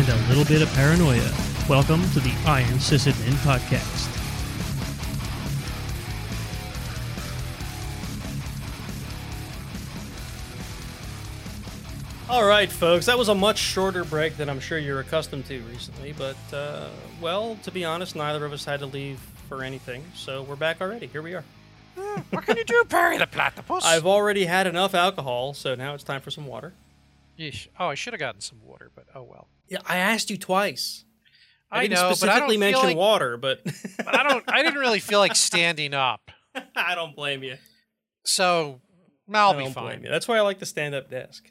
ops, and a little bit of paranoia. Welcome to the Iron Sysadmin Podcast. All right, folks, that was a much shorter break than I'm sure you're accustomed to recently, but, uh, well, to be honest, neither of us had to leave for anything, so we're back already. Here we are. Hmm, what can you do, Perry the Platypus? I've already had enough alcohol, so now it's time for some water. Yeesh. Oh, I should have gotten some water, but oh well. Yeah, I asked you twice. I, I didn't know, but I specifically don't mention like, water, but but I don't. I didn't really feel like standing up, I don't blame you. so I'll I be fine. you. That's why I like the stand-up desk.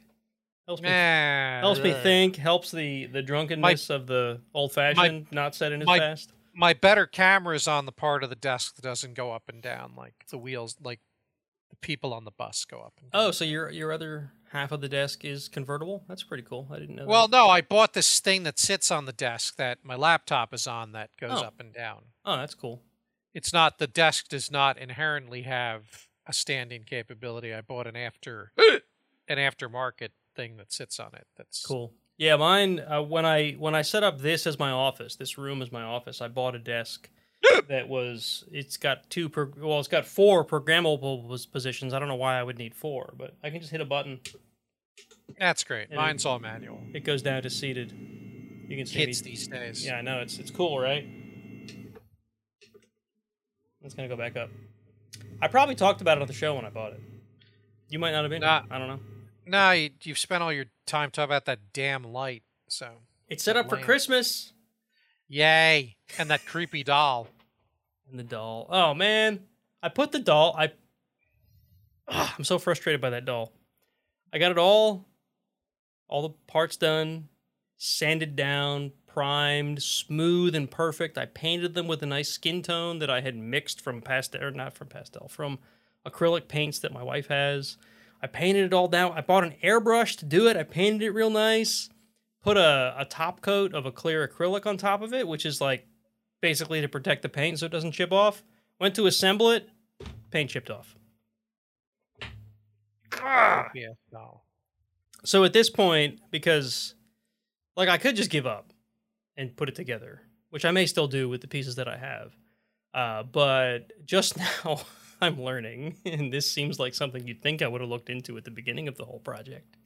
Helps me, Nah, helps me think. Helps the the drunkenness of the old-fashioned not set in as my- fast. My better camera is on the part of the desk that doesn't go up and down, like the wheels, like the people on the bus go up and oh, down. Oh, so your your other half of the desk is convertible? That's pretty cool. I didn't know. Well, that. no, I bought this thing that sits on the desk that my laptop is on that goes Oh. up and down. oh, that's cool. It's not the desk does not inherently have a standing capability. I bought an after an aftermarket thing that sits on it. That's Cool. Yeah, mine. Uh, when I when I set up this as my office, this room as my office, I bought a desk that was. It's got two. Pro, well, it's got four programmable positions. I don't know why I would need four, but I can just hit a button. That's great. Mine's it- all manual. It goes down to seated. You can see Kids me. these days. Yeah, I know it's it's cool, right? It's gonna go back up. I probably talked about it on the show when I bought it. You might not have been. Nah. I don't know. No, you, you've spent all your time talking about that damn light. So It's set up for Christmas. Yay! And that creepy doll. And the doll. Oh man, I put the doll. I. Ah, I'm so frustrated by that doll. I got it all, all the parts done, sanded down, primed, smooth and perfect. I painted them with a nice skin tone that I had mixed from pastel, or not from pastel, from acrylic paints that my wife has. I painted it all down. I bought an airbrush to do it. I painted it real nice. Put a, a top coat of a clear acrylic on top of it, which is like basically to protect the paint so it doesn't chip off. Went to assemble it, paint chipped off. Yeah, doll. So at this point, because like I could just give up and put it together, which I may still do with the pieces that I have. Uh, but just now I'm learning, and this seems like something you'd think I would have looked into at the beginning of the whole project.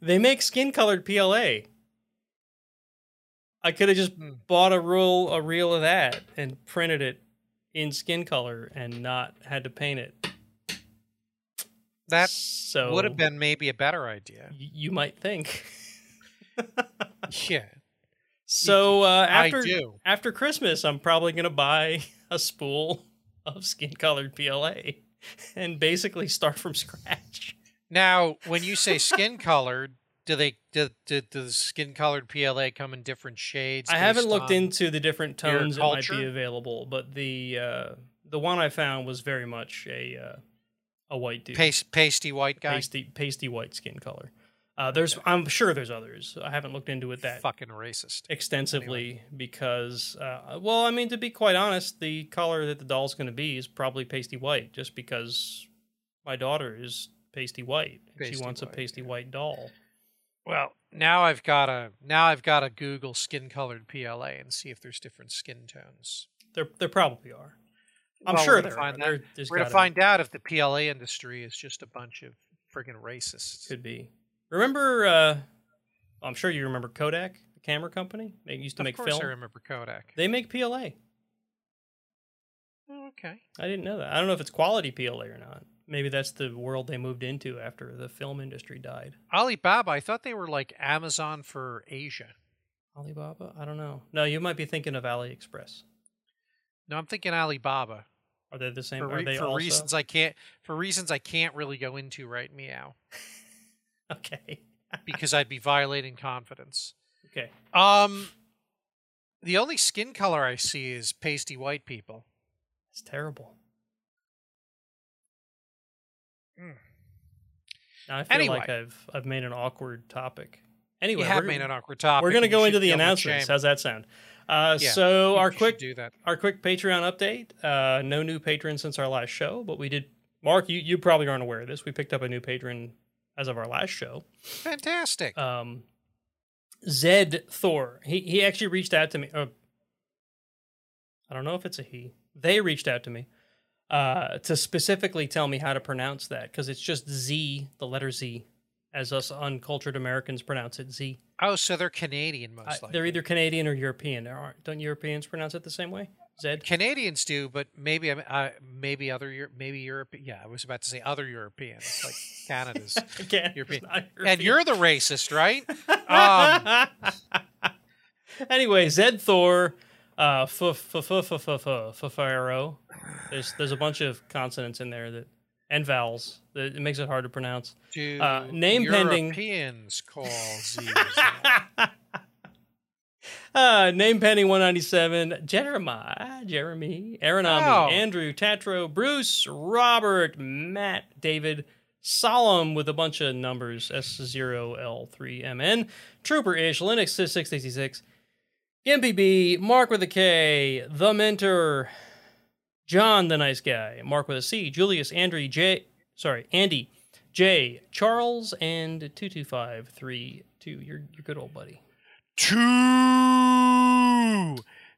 They make skin colored PLA. I could have just Hmm. bought a roll a reel of that and printed it in skin color and not had to paint it. That so would have been maybe a better idea. y- you might think. Yeah, So uh, after after Christmas, I'm probably gonna buy a spool of skin colored PLA and basically start from scratch. Now, when you say skin colored, do they do, do, does skin colored PLA come in different shades? I haven't looked into the different tones that might be available, but the uh, the one I found was very much a uh, a white dude, Paste, pasty white guy. pasty pasty white skin color. Uh, there's I'm sure there's others. I haven't looked into it that Fucking racist. extensively because uh, well i mean to be quite honest the color that the doll's going to be is probably pasty white just because my daughter is pasty white and she Pasty wants a pasty yeah. white doll Well, now I've got to now I've got to Google skin colored PLA and see if there's different skin tones. there there probably are. I'm Well, sure we're gonna there find are that- There- We're gonna gotta- find out if the PLA industry is just a bunch of friggin' racists. could be. Remember uh i'm sure you remember kodak the camera company? They used to of make course, film. I remember Kodak. they make pla Oh, okay. i didn't know that. I don't know if it's quality pla or not maybe that's the world they moved into after the film industry died Alibaba, I thought they were like Amazon for Asia. Alibaba? I don't know. No, you might be thinking of AliExpress. No, I'm thinking Alibaba Are they the same? for, are re- for reasons I can't for reasons I can't really go into right meow Okay. because I'd be violating confidence. okay. Um, the only skin color I see is pasty white people. It's terrible. Now I feel Anyway. like I've I've made an awkward topic. Anyway, you have made an awkward topic. we're going to go into the announcements. How's that sound? Uh, Yeah, so our quick do that. our quick Patreon update. Uh, no new patrons since our last show, but we did. Mark, you you probably aren't aware of this. We picked up a new patron as of our last show. Fantastic. Um, Zed Thor. He he actually reached out to me. Uh, I don't know if it's a he. They reached out to me uh, to specifically tell me how to pronounce that because it's just Z, the letter Z, as us uncultured Americans pronounce it Z. Oh, so they're Canadian most Uh, likely. they're either Canadian or European. There aren't don't Europeans pronounce it the same way? Zed. Canadians do, but maybe uh, maybe other maybe Europe. Yeah, I was about to say other Europeans like Canada's. Again, European. not and you're the racist, right? Um, anyway, Zed Thor, uh, There's there's a bunch of consonants in there that and vowels that it makes it hard to pronounce. Do Uh, name pending- Europeans call Z's? Uh, name pending 197. Jeremiah, Jeremy, Aronami, Oh. Andrew, Tatro, Bruce, Robert, Matt, David, Solemn with a bunch of numbers S0L3MN, Trooper Ish, Linux 666, MPB, Mark with a K, The Mentor, John the Nice Guy, Mark with a C, Julius, Andrew, J, sorry, Andy, J, Charles, and 22532. You're, you're good old buddy. Two.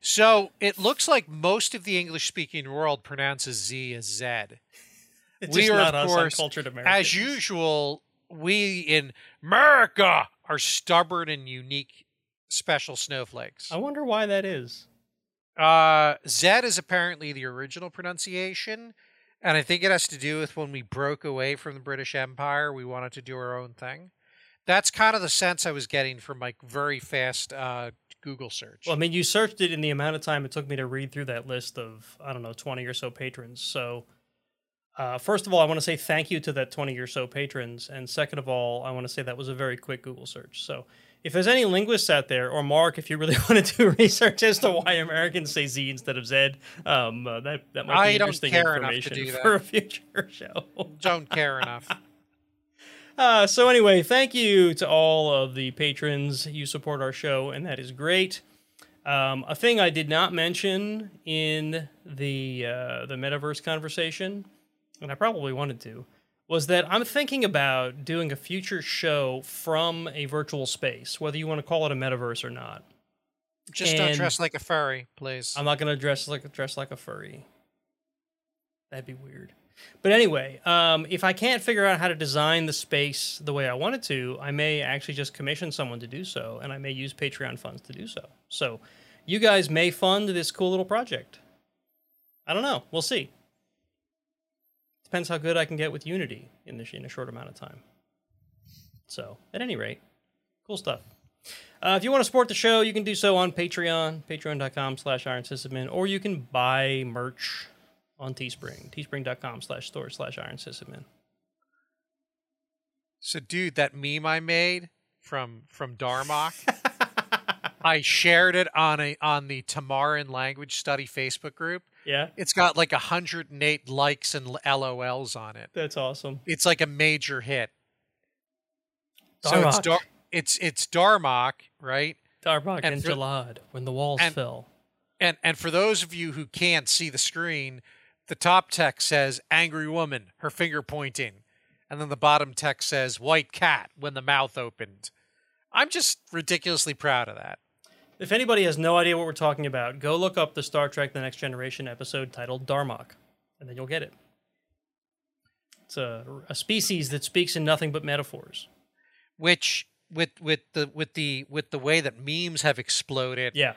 So it looks like most of the English-speaking world pronounces Z as Z. It's We are, not of course. As usual, we in America are stubborn and unique, special snowflakes. I wonder why that is. Uh, Z is apparently the original pronunciation, and I think it has to do with when we broke away from the British Empire, we wanted to do our own thing. That's kind of the sense I was getting from my very fast uh, Google search. Well, I mean, you searched it in the amount of time it took me to read through that list of, I don't know, 20 or so patrons. So, uh, first of all, I want to say thank you to that 20 or so patrons. And second of all, I want to say that was a very quick Google search. So, if there's any linguists out there, or Mark, if you really want to do research as to why Americans say Z instead of Z, um, uh, that, that might be I don't interesting care enough to information do that. for a future show. Don't care enough. Uh, so anyway, thank you to all of the patrons. You support our show, and that is great. Um, a thing I did not mention in the uh, the metaverse conversation, and I probably wanted to, was that I'm thinking about doing a future show from a virtual space, whether you want to call it a metaverse or not. Just don't dress like a furry, please. I'm not gonna dress like dress like a furry. That'd be weird. But anyway, um, if I can't figure out how to design the space the way I wanted to, I may actually just commission someone to do so, and I may use Patreon funds to do so. So, you guys may fund this cool little project. I don't know. We'll see. Depends how good I can get with Unity in this in a short amount of time. So, at any rate, cool stuff. Uh, if you want to support the show, you can do so on Patreon, patreon.com slash Iron or you can buy merch on Teespring, teespring.com slash store slash Iron Sysadmin. so, dude, that meme I made from from Darmok, I shared it on a on the Tamarian Language Study Facebook group. Yeah, It's got like 108 likes and LOLs on it. that's awesome. It's like a major hit. So it's Darmok. Dar- it's it's Darmok, right? Darmok And and for- Jalad, when the walls and- fell. And and for those of you who can't see the screen, the top text says "angry woman," her finger pointing, and then the bottom text says "white cat" when the mouth opened. I'm just ridiculously proud of that. If anybody has no idea what we're talking about, go look up the Star Trek The Next Generation episode titled Darmok, and then you'll get it. It's a, a species that speaks in nothing but metaphors. Which with with the with the with the way that memes have exploded, Yeah.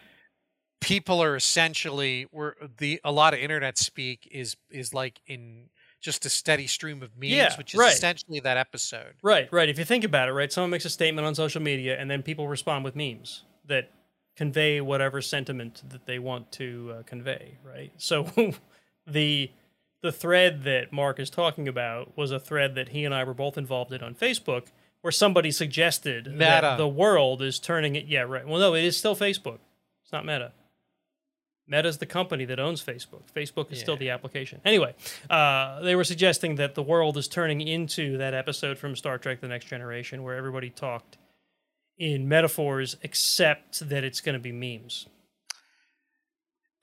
people are essentially we're the a lot of internet speak is is like in just a steady stream of memes, Yeah, which is right. essentially that episode. Right, right. If you think about it, right, someone makes a statement on social media and then people respond with memes that convey whatever sentiment that they want to uh, convey, right? So the the thread that Mark is talking about was a thread that he and I were both involved in on Facebook where somebody suggested Meta. that the world is turning it yeah, right. Well, no, it is still Facebook. It's not Meta. Meta's the company that owns Facebook. Facebook is still the application. Anyway, uh, they were suggesting that the world is turning into that episode from Star Trek: The Next Generation, where everybody talked in metaphors, except that it's going to be memes.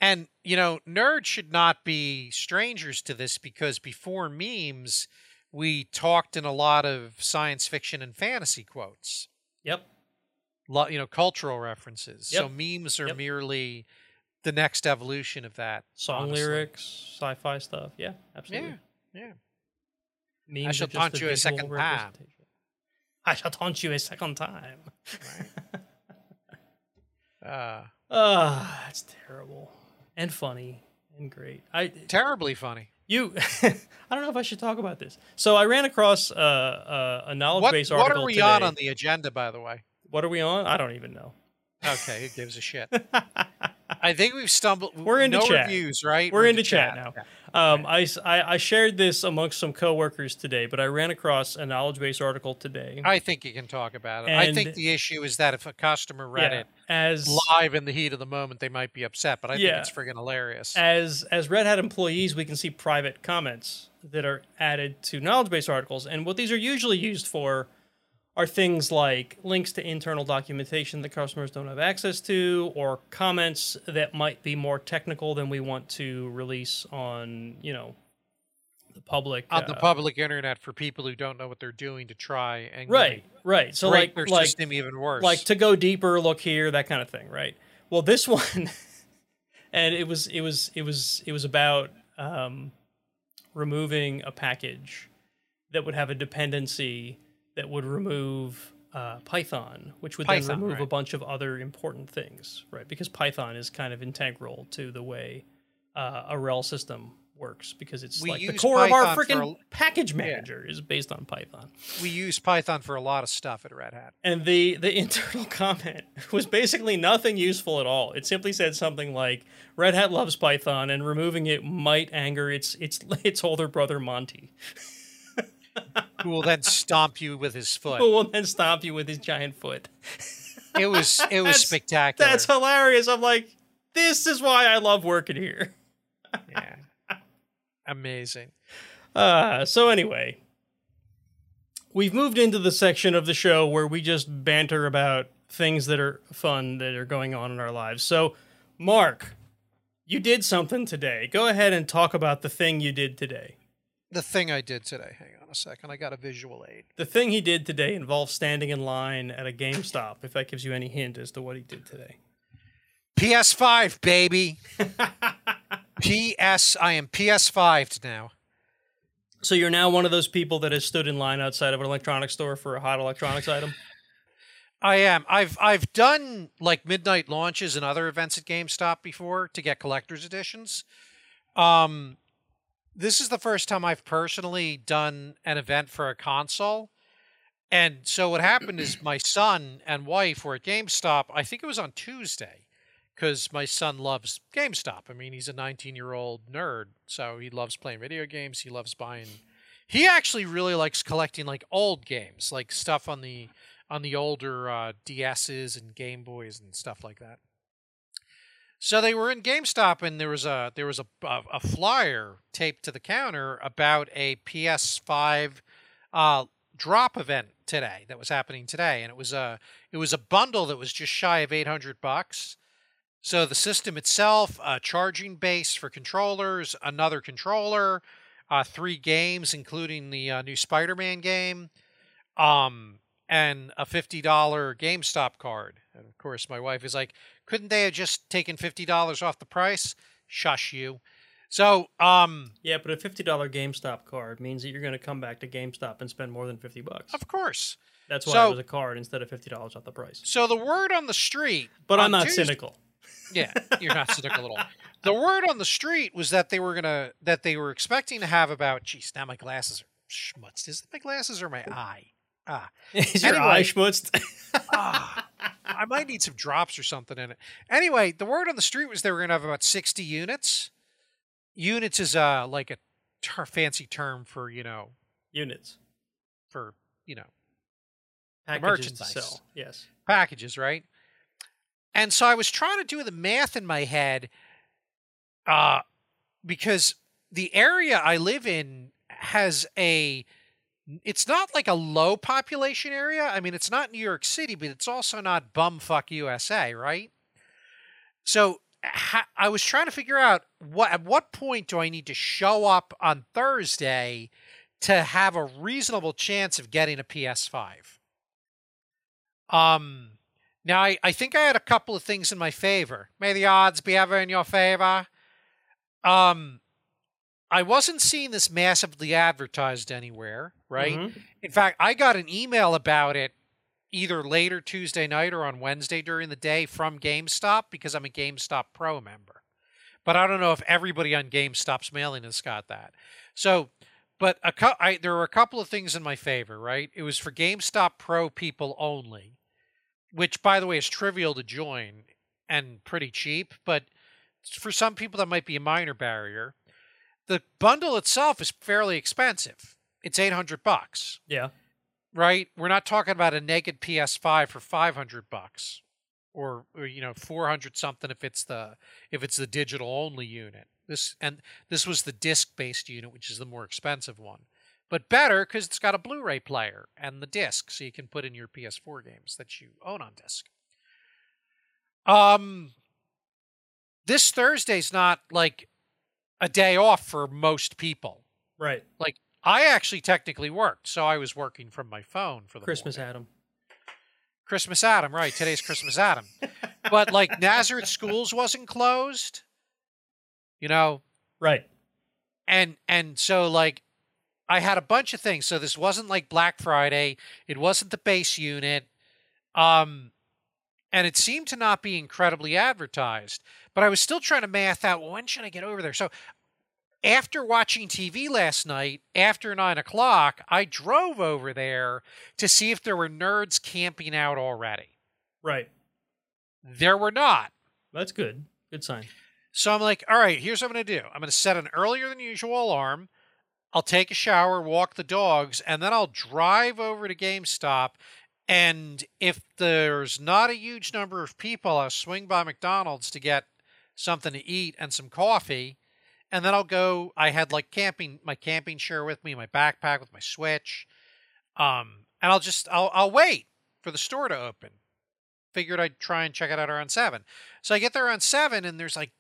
And you know, nerds should not be strangers to this because before memes, we talked in a lot of science fiction and fantasy quotes. Yep. you know, cultural references. So memes are Yep. merely the next evolution of that. Song honestly. lyrics, sci-fi stuff. Yeah, absolutely. yeah. yeah. Memes shall are taunt you a second time. I shall taunt you a second time. Uh, Ah, that's terrible and funny and great. I terribly funny. you. I don't know if I should talk about this. So I ran across uh, uh, a knowledge What, base what article are we today. on on the agenda, by the way? What are we on? I don't even know. Okay, who gives a shit? I think we've stumbled. We're into no chat. reviews, right? We're into chat now. Yeah. Um, i i shared this amongst some coworkers today, but I ran across a knowledge base article today. I think you can talk about it. I think the issue is that if a customer read Yeah, it as live in the heat of the moment, they might be upset. But I Yeah. think it's friggin' hilarious. as as Red Hat employees, we can see private comments that are added to knowledge base articles, and what these are usually used for are things like links to internal documentation that customers don't have access to, or comments that might be more technical than we want to release on, you know, the public. on the uh, public internet for people who don't know what they're doing to try and right, right. So like their like system even worse. like to go deeper look here that kind of thing right well this one and it was it was it was it was about um, removing a package that would have a dependency that would remove uh, python which would Python, then remove a bunch of other important things right? Because python is kind of integral to the way uh, a RHEL system works because it's We like the core of our freaking package manager is based on python. We use Python for a lot of stuff at Red Hat. and the the internal comment was basically nothing useful at all. It simply said something like Red Hat loves Python and removing it might anger its its its older brother Monty, Who will then stomp you with his foot. who will then stomp you with his giant foot. It was it was That's- spectacular. That's hilarious. I'm like, this is why I love working here. yeah. Amazing. Uh, so anyway, we've moved into the section of the show where we just banter about things that are fun that are going on in our lives. So, Mark, you did something today. Go ahead and talk about the thing you did today. The thing I did today. Hang on a second. I got a visual aid. The thing he did today involves standing in line at a GameStop, if that gives you any hint as to what he did today. PS5, baby. PS. I am PS5 now. So you're now one of those people that has stood in line outside of an electronics store for a hot electronics item? I am. I've I've done like midnight launches and other events at GameStop before to get collector's editions. Um, this is the first time I've personally done an event for a console. And so what happened is my son and wife were at GameStop. I think it was on Tuesday, because my son loves GameStop. I mean, he's a 19 year old nerd, so he loves playing video games. He loves buying. He actually really likes collecting like old games, like stuff on the on the older uh, DSs and Game Boys and stuff like that. So they were in GameStop, and there was a there was a a, a flyer taped to the counter about a PS5 uh, drop event today that was happening today, and it was a it was a bundle that was just shy of eight hundred bucks. So the system itself, a charging base for controllers, another controller, uh, three games, including the uh, new Spider-Man game, um, and a fifty dollar GameStop card. And of course, my wife is like, "Couldn't they have just taken fifty dollars off the price?" Shush you. So, um, Yeah, but a fifty dollar GameStop card means that you're going to come back to GameStop and spend more than fifty bucks. of course. That's why so- it was a card instead of fifty dollars off the price. So the word on the street, But I'm not Tuesday- cynical. Yeah, you're not cynical at all. The word on the street was that they were gonna that they were expecting to have about. Geez, now my glasses are schmutzed. Is it my glasses or my eye? Ah, Is your Anyway. eye schmutzed? ah, I might need some drops or something in it. Anyway, the word on the street was they were gonna have about sixty units. Units is uh like a ter- fancy term for you know Units, for you know packages merchandise. sell. Yes. packages, right? And so I was trying to do the math in my head, uh, because the area I live in has a. It's not like a low population area. I mean, it's not New York City, but it's also not bumfuck USA, right? So I was trying to figure out what at what point do I need to show up on Thursday to have a reasonable chance of getting a PS5. Um, Now, I, I think I had a couple of things in my favor. May the odds be ever in your favor. Um, I wasn't seeing this massively advertised anywhere, right? Mhm. In fact, I got an email about it either later Tuesday night or on Wednesday during the day from GameStop because I'm a GameStop Pro member. But I don't know if everybody on GameStop's mailing list got that. So, but a cou- I, there were a couple of things in my favor, right? It was for GameStop Pro people only, which, by the way, is trivial to join and pretty cheap. But for some people, that might be a minor barrier. The bundle itself is fairly expensive. It's 800 bucks Yeah. right? We're not talking about a naked PS5 for 500 bucks or, or you know 400 something if it's the if it's the digital only unit. This and this was the disc based unit which is the more expensive one. But better cuz it's got a Blu-ray player and the disc so you can put in your PS4 games that you own on disc. Um this Thursday's not like a day off for most people. Right. Like I actually technically worked, so I was working from my phone for the Christmas morning. Adam. Christmas Adam, right? Today's Christmas Adam. But like Nazareth schools wasn't closed, you know, Right. and and so like I had a bunch of things. So this wasn't like Black Friday. It wasn't the base unit. Um and it seemed to not be incredibly advertised. But I was still trying to math out, well, when should I get over there? So after watching TV last night, after nine o'clock, I drove over there to see if there were nerds camping out already. Right. There were not. That's good. Good sign. So I'm like, all right, here's what I'm going to do. I'm going to set an earlier than usual alarm. I'll take a shower, walk the dogs, and then I'll drive over to GameStop. And if there's not a huge number of people, I'll swing by McDonald's to get something to eat and some coffee. And then I'll go. I had like camping, my camping chair with me, my backpack with my Switch. Um, and I'll just, I'll, I'll wait for the store to open. Figured I'd try and check it out around seven. So I get there around seven, and there's like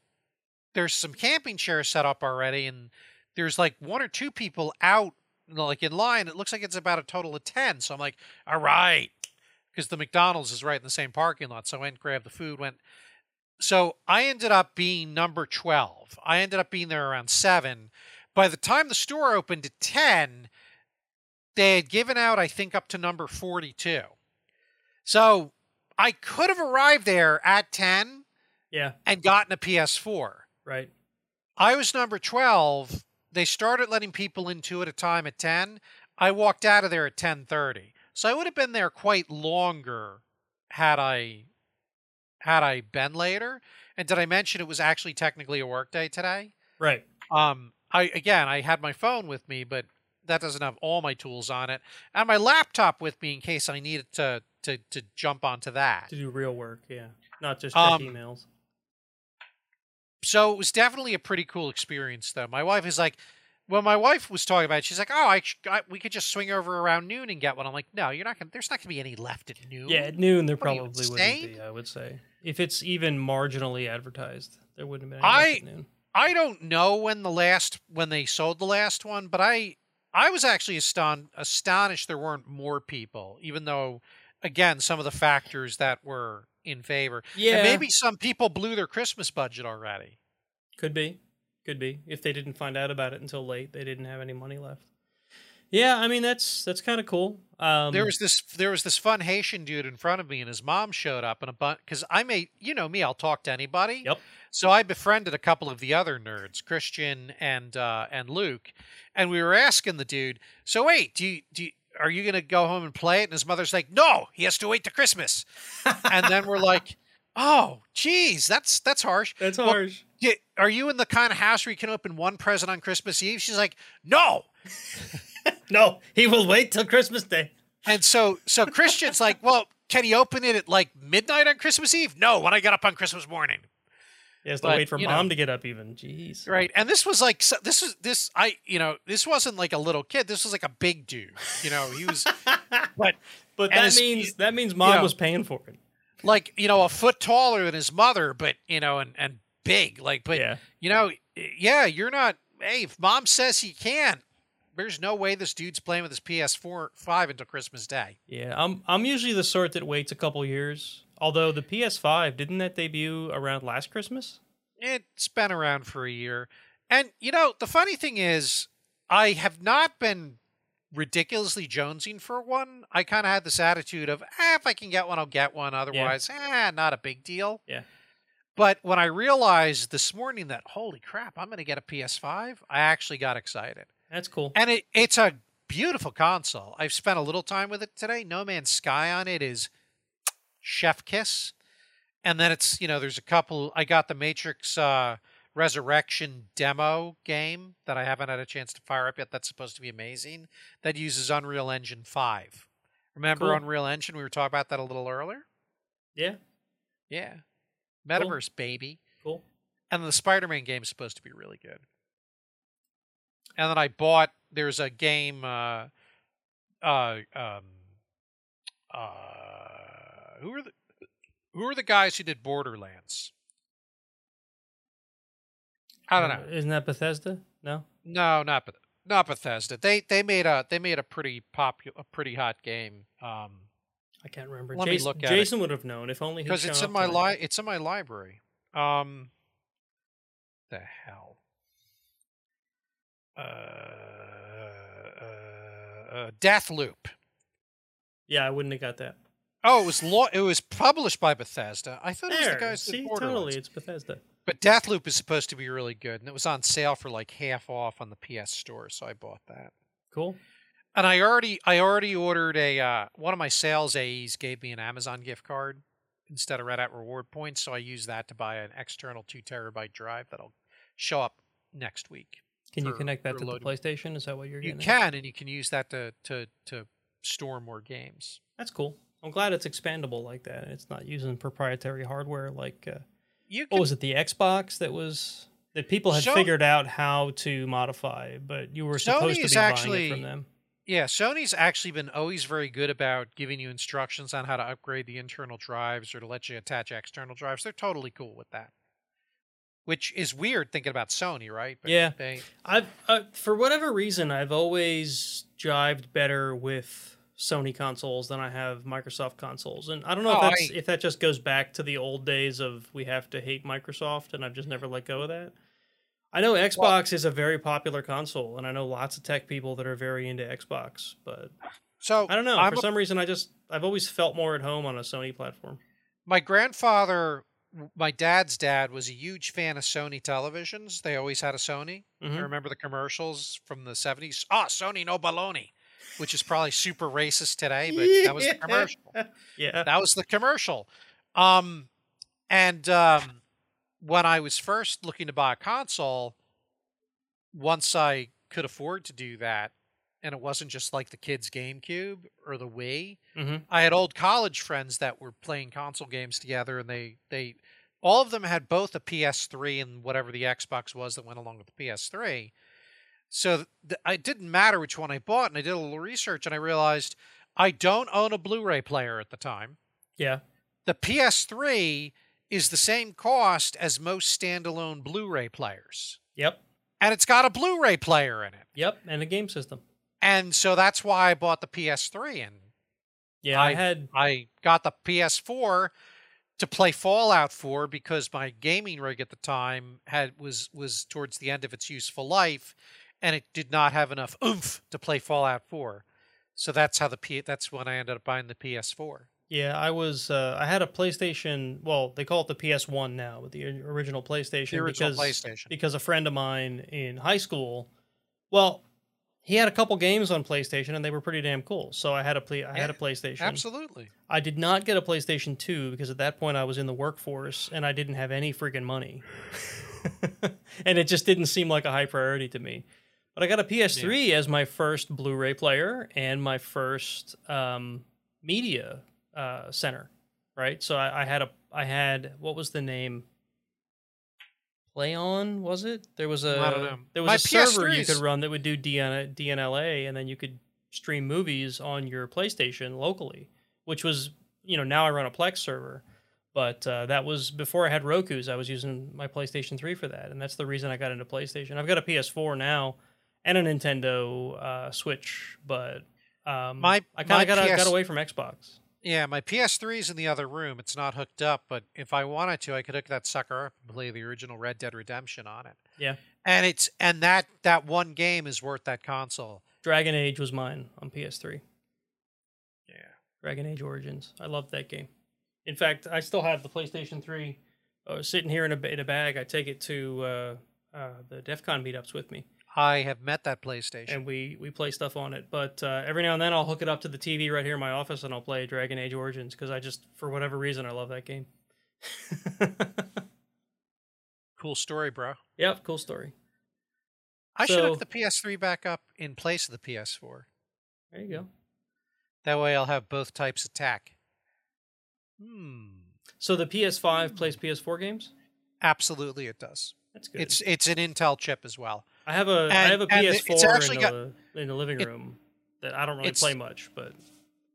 there's some camping chairs set up already, and there's like one or two people out, like in line. It looks like it's about a total of ten. So I'm like, all right, because the McDonald's is right in the same parking lot. So I went and grabbed the food. Went. So I ended up being number twelve. I ended up being there around seven. By the time the store opened at ten, they had given out, I think, up to number forty-two. So I could have arrived there at ten Yeah. and gotten a PS4. Right. I was number 12. They started letting people in two at a time at 10. I walked out of there at 10:30. So I would have been there quite longer had I had I been later. And did I mention it was actually technically a work day today? Right. Um I again, I had my phone with me, but that doesn't have all my tools on it. And my laptop with me in case I needed to to to jump onto that. To do real work. Yeah. Not just check Um, emails. So it was definitely a pretty cool experience though my wife is like well, my wife was talking about it she's like oh I, I we could just swing over around noon and get one i'm like no you're not gonna there's not gonna be any left at noon Yeah, at noon there What are you, probably wouldn't be. I would say if it's even marginally advertised, there wouldn't have been. I- Any left at noon. i don't know when the last when they sold the last one but i i was actually aston- astonished there weren't more people even though again some of the factors that were in favor Yeah, and maybe some people blew their christmas budget already could be, could be. If they didn't find out about it until late, they didn't have any money left. Yeah, I mean that's that's kind of cool. Um, there was this there was this fun Haitian dude in front of me, and his mom showed up, and a bunch because I made you know me, I'll talk to anybody. Yep. So I befriended a couple of the other nerds, Christian and uh, and Luke, and we were asking the dude. So wait, do you do you, are you going to go home and play it? And his mother's like, no, he has to wait to Christmas. and then we're like, oh, geez, that's that's harsh. that's Well, harsh. Are you in the kind of house where you can open one present on Christmas Eve? She's like, no. no, he will wait till Christmas Day. And so so Christian's like, well, can he open it at like midnight on Christmas Eve? No, when I get up on Christmas morning. He has to But, wait for mom know. to get up. Even, jeez. Right. And this was like so- this was this I you know, this wasn't like a little kid. This was like a big dude. You know, he was but But that his- means that means mom know, was paying for it. like, you know, a foot taller than his mother, but you know, and and big. Like, but yeah, you know, yeah, you're not hey, if mom says he can't, there's no way this dude's playing with his PS4 five until Christmas Day. yeah. I'm I'm usually the sort that waits a couple years. Although the PS5 didn't that debut around last Christmas? It's been around for a year. And you know, the funny thing is I have not been ridiculously jonesing for one. I kind of had this attitude of, eh, if I can get one, I'll get one. Otherwise, eh, not a big deal. Yeah. But when I realized this morning that, holy crap, I'm going to get a PS5, I actually got excited. That's cool. And it, it's a beautiful console. I've spent a little time with it today. No Man's Sky on it is chef kiss. And then it's, you know, there's a couple. I got the Matrix uh, Resurrection demo game that I haven't had a chance to fire up yet. That's supposed to be amazing. That uses Unreal Engine 5. Remember Cool. Unreal Engine? We were talking about that a little earlier. Yeah, Yeah. Metaverse, baby. cool. And the Spider-Man game is supposed to be really good. And then I bought. There's a game. Uh, uh, um, uh, who are the who are the guys who did Borderlands? I don't know. Uh, Isn't that Bethesda? No. No, not Beth- not Bethesda. They they made a they made a pretty popular, a pretty hot game. Um, I can't remember. Let me Jason, look at it. Jason would have known if only because it's in my li- it's in my library. Um, the hell. Uh, uh, uh, Deathloop. Yeah, I wouldn't have got that. Oh, it was lo- it was published by Bethesda. I thought it was the guys see, totally, it's Bethesda. But Deathloop is supposed to be really good, and it was on sale for like half off on the PS Store, so I bought that. Cool. And I already I already ordered a uh, one of my sales AEs gave me an Amazon gift card instead of Red Hat reward points, so I used that to buy an external two terabyte drive that'll show up next week. Can you connect that to the. PlayStation? Is that what you're You getting? at? can, and you can use that to to to store more games. That's cool. I'm glad it's expandable like that. It's not using proprietary hardware like uh, You what was it? The Xbox that was that people had So- figured out how to modify, but you were supposed to Sony's be buying actually- it from them. Yeah, Sony's actually been always very good about giving you instructions on how to upgrade the internal drives or to let you attach external drives. They're totally cool with that. Which is weird thinking about Sony, right? Yeah. They I've uh, for whatever reason I've always jived better with Sony consoles than I have Microsoft consoles, and I don't know Oh, if that's I- if that just goes back to the old days of we have to hate Microsoft, and I've just never let go of that. I know Xbox is a very popular console, and I know lots of tech people that are very into Xbox, but so I don't know. I'm For a- some reason, I just I've always felt more at home on a Sony platform. my grandfather, my dad's dad, was a huge fan of Sony televisions. They always had a Sony. I Mhm. remember the commercials from the 70s. Ah, Sony no baloney, which is probably super racist today, but that was the commercial. Yeah, that was the commercial. Um, and um, when I was first looking to buy a console, once I could afford to do that, and it wasn't just like the kids' GameCube or the Wii, hmm I had old college friends that were playing console games together, and they they all of them had both a PS3 and whatever the Xbox was that went along with the PS3. So it didn't matter which one I bought, and I did a little research, and I realized I don't own a Blu-ray player at the time yeah. the PS3 is the same cost as most standalone Blu-ray players. Yep, And it's got a Blu-ray player in it. yep, and a game system. And so that's why I bought the PS3 and Yeah, I, I- had I got the PS4 to play Fallout 4 because my gaming rig at the time had was was towards the end of its useful life and it did not have enough oomph to play Fallout 4. So that's how the P that's when I ended up buying the PS4. Yeah, I was. Uh, I had a PlayStation. Well, they call it the PS One now, but the original PlayStation. The original because, PlayStation. Because a friend of mine in high school, well, he had a couple games on PlayStation, and they were pretty damn cool. So I had a play. I had a PlayStation. Absolutely. I did not get a PlayStation Two because at that point I was in the workforce and I didn't have any freaking money, and it just didn't seem like a high priority to me. But I got a PS3 as my first Blu-ray player and my first um, media uh, center, right? So I, I had a, I had what was the name? PlayOn was it? There was a I don't know. there was My a server you could run that would do DN, DNLA, and then you could stream movies on your PlayStation locally, which was you know now I run a Plex server, but uh, that was before I had Roku's. I was using my PlayStation 3 for that, and that's the reason I got into PlayStation. I've got a PS4 now and a Nintendo uh, Switch, but um, My- I kind of got PS got away from Xbox. Yeah, my PS3 is in the other room. It's not hooked up, but if I wanted to, I could hook that sucker up and play the original Red Dead Redemption on it. Yeah. And it's and that that one game is worth that console. Dragon Age was mine on PS3. Yeah. Dragon Age Origins. I loved that game. In fact, I still have the PlayStation 3 uh, sitting here in a, in a bag. I take it to uh, uh, the DEF CON meetups with me, I have met that PlayStation. and we, we play stuff on it. But uh, every now and then I'll hook it up to the TV right here in my office and I'll play Dragon Age Origins because I just, for whatever reason, I love that game. cool story, bro. yep, cool story. I should hook the PS3 back up in place of the PS4. There you go. That way I'll have both types attack. Hmm. So the PS5 plays PS4 games? Absolutely it does. That's good. It's it's an Intel chip as well. I have a I and- have a PS4 actually in, got- the, in the living it- room that I don't really play much, but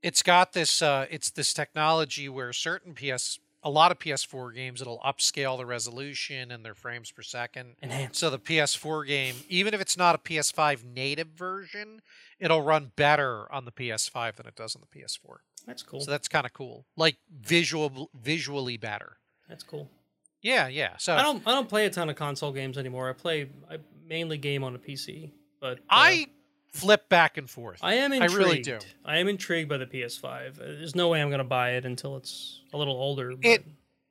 It's got this uh it's this technology where certain PS a lot of PS4 games it'll upscale the resolution and their frames per second. enhanced. So the PS4 game, even if it's not a PS5 native version, it'll run better on the PS5 than it does on the PS4. That's cool. So that's kind of cool. Like visual visually better. That's cool. Yeah, yeah. So I don't I don't play a ton of console games anymore. I play I mainly game on a PC, but uh, I flip back and forth. I am I intrigued. really do. I am intrigued by the PS5. Uh, There's no way I'm going to buy it until it's a little older. But It-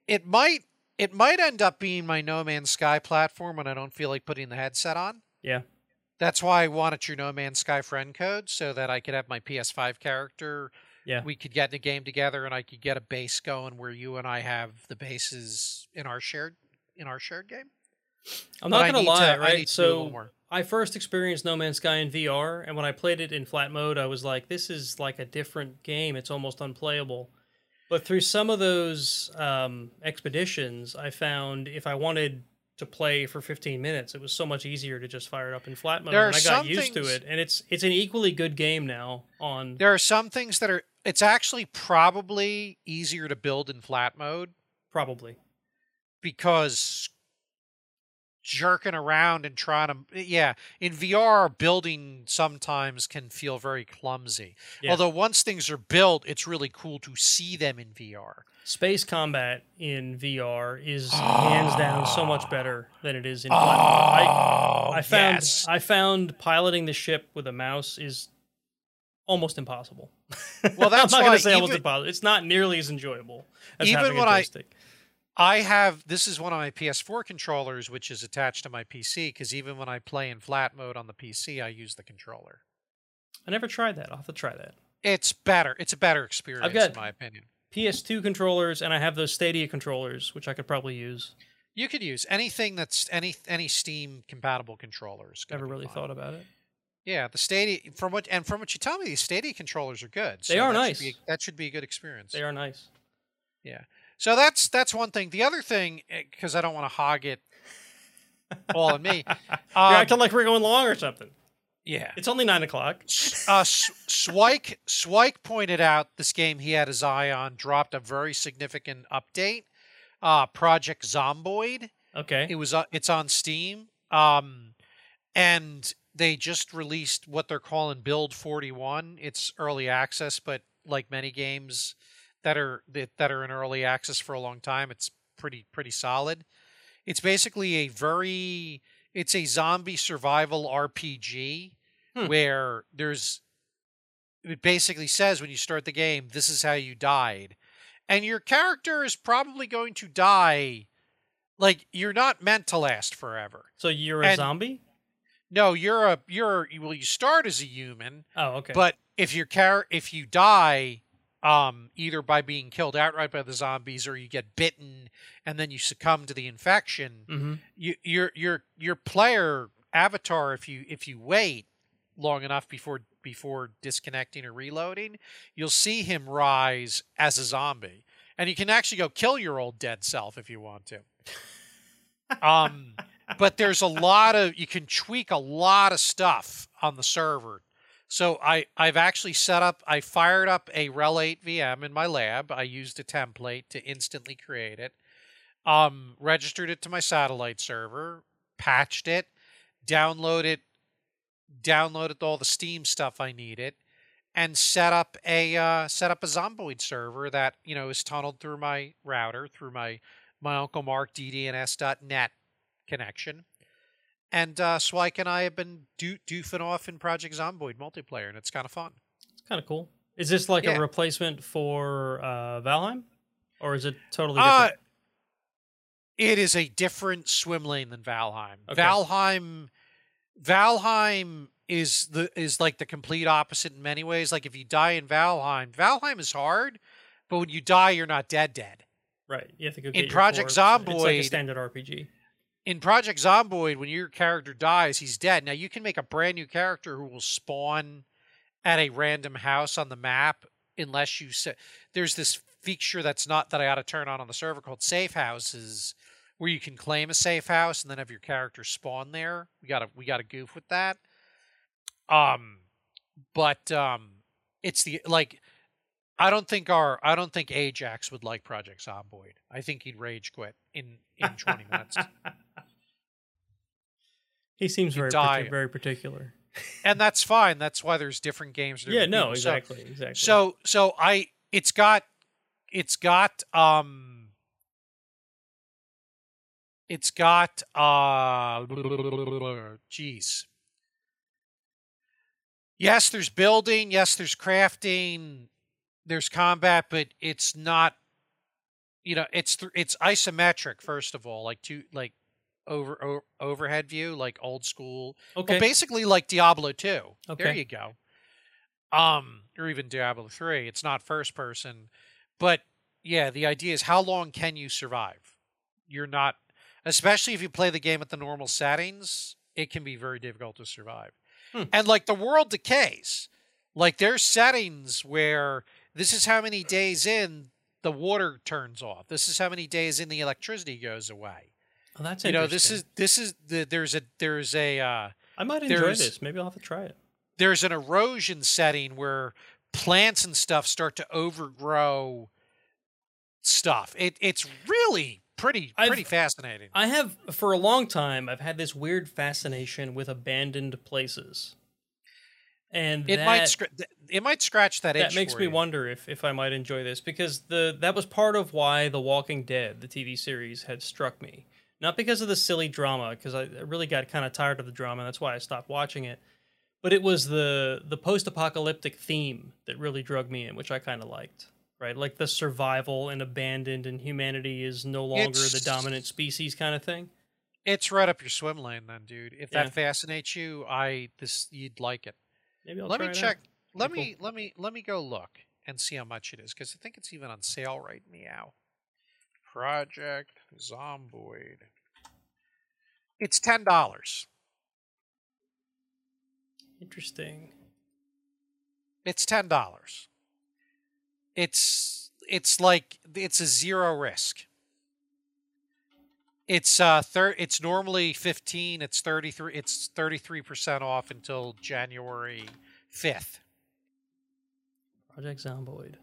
it might it might end up being my No Man's Sky platform when I don't feel like putting the headset on. yeah, That's why I wanted your No Man's Sky friend code so that I could have my PS5 character. Yeah. We could get in a game together and I could get a base going where you and I have the bases in our shared in our shared game. I'm not going to lie. I right, to do a little so. I first experienced No Man's Sky in VR, and when I played it in flat mode, I was like, "This is like a different game. It's almost unplayable." But through some of those um, expeditions, I found if I wanted to play for 15 minutes, it was so much easier to just fire it up in flat mode, and I got used things- to it. And it's it's an equally good game now. On There are some things that are it's actually probably easier to build in flat mode probably because jerking around and trying to yeah in vr building sometimes can feel very clumsy Yeah. although once things are built it's really cool to see them in vr space combat in VR is hands down so much ah. better than it is in ah, mode. I, oh I found yes. I found piloting the ship with a mouse is almost impossible. Well, that's I'm not gonna say almost even- impossible. It's not nearly as enjoyable as Even having a joystick. I have this is one of my ps4 controllers which is attached to my pc because even when i play in flat mode on the pc i use the controller I never tried that. I'll have to try that. it's better it's a better experience I've got- in my opinion PS2 controllers and I have those Stadia controllers, which I could probably use. You could use anything that's any any Steam compatible controllers. Never really thought about it. Yeah, the Stadia from what and from what you tell me, these Stadia controllers are good. They are that nice. Should be, that should be a good experience. They are nice. So that's that's one thing. The other thing, because I don't want to hog it all on me. You're um, acting like we're going long or something. yeah. It's only nine o'clock. Uh, Swike Swike pointed out this game he had his eye on dropped a very significant update. Uh, Project Zomboid. Okay. It was uh, it's on Steam. Um, and they just released what they're calling Build 41. It's early access, but like many games that are that, that are in early access for a long time, it's pretty pretty solid. It's basically a very it's a zombie survival RPG Hmm. where there's it basically says when you start the game, this is how you died. And your character is probably going to die like you're not meant to last forever. So you're a and- zombie? No, you're a you're well you start as a human, Oh, okay. but if your char- if you die um either by being killed outright by the zombies or you get bitten and then you succumb to the infection, hmm you your your your player avatar if you if you wait long enough before before disconnecting or reloading, you'll see him rise as a zombie. And you can actually go kill your old dead self if you want to. Um but there's a lot of you can tweak a lot of stuff on the server. So I I've actually set up I fired up a RHEL 8 VM in my lab. I used a template to instantly create it. Um registered it to my satellite server, patched it, downloaded downloaded all the Steam stuff I needed, and set up a uh, set up a Zomboid server that you know is tunneled through my router through my my Uncle Mark DDNS.net connection. And uh, Swike and I have been do- doofing off in Project Zomboid multiplayer, and it's kind of fun. It's kind of cool. Is this like Yeah. a replacement for uh, Valheim, or is it totally Uh, different? it is a different swim lane than Valheim. Okay. Valheim, Valheim is the is like the complete opposite in many ways. Like if you die in Valheim, Valheim is hard, but when you die, you're not dead dead. right. You have to go in Project corpse. It's like a Zomboid- standard RPG. In Project Zomboid, when your character dies, he's dead. Now you can make a brand new character who will spawn at a random house on the map, unless you say there's this feature that's not that I ought to turn on on the server called Safe Houses, where you can claim a safe house and then have your character spawn there. We got to we got to goof with that. Um, but um, it's the like. I don't think our I don't think Ajax would like Project Zomboid. I think he'd rage quit in in 20 minutes. he seems very partic- very particular. and that's fine. That's why there's different games. Yeah, no, people. So- exactly, exactly. So, so I, it's got, it's got, um, it's got, uh, jeez. Yes, there's building. Yes, there's crafting. There's combat, but it's not. You know, it's th- it's isometric. First of all, like two like over, o overhead view, like old school okay, well, basically like Diablo 2. Okay. There you go. Um, or even Diablo 3. It's not first person. But yeah, the idea is how long can you survive? You're not especially if you play the game at the normal settings, it can be very difficult to survive. Hmm. And like the world decays. Like there's settings where this is how many days in the water turns off. This is how many days in the electricity goes away. oh, that's You know, this is this is the there's a there's a uh I might enjoy this. Maybe I'll have to try it. there's an erosion setting where plants and stuff start to overgrow stuff. It it's really pretty I've- pretty fascinating. I have for a long time. I've had this weird fascination with abandoned places, and It that, might scr- it might scratch that, that makes me you. wonder if if I might enjoy this because the that was part of why The Walking Dead, the TV series, had struck me. Not because of the silly drama, because I really got kind of tired of the drama. and That's why I stopped watching it. But it was the the post apocalyptic theme that really drug me in, which I kind of liked. Right, like the survival and abandoned, and humanity is no longer the dominant species kind of thing. It's right up your swim lane, then, dude. If Yeah. that fascinates you, I this you'd like it. Maybe I'll let me it out. check. Let Pretty me let me let me go look and see how much it is because I think it's even on sale right now. Project Zomboid. It's ten dollars. Interesting. It's ten dollars. It's it's like it's a zero risk. It's uh thir- it's normally fifteen. It's thirty three. It's thirty three percent off until January fifth. Project Zomboid.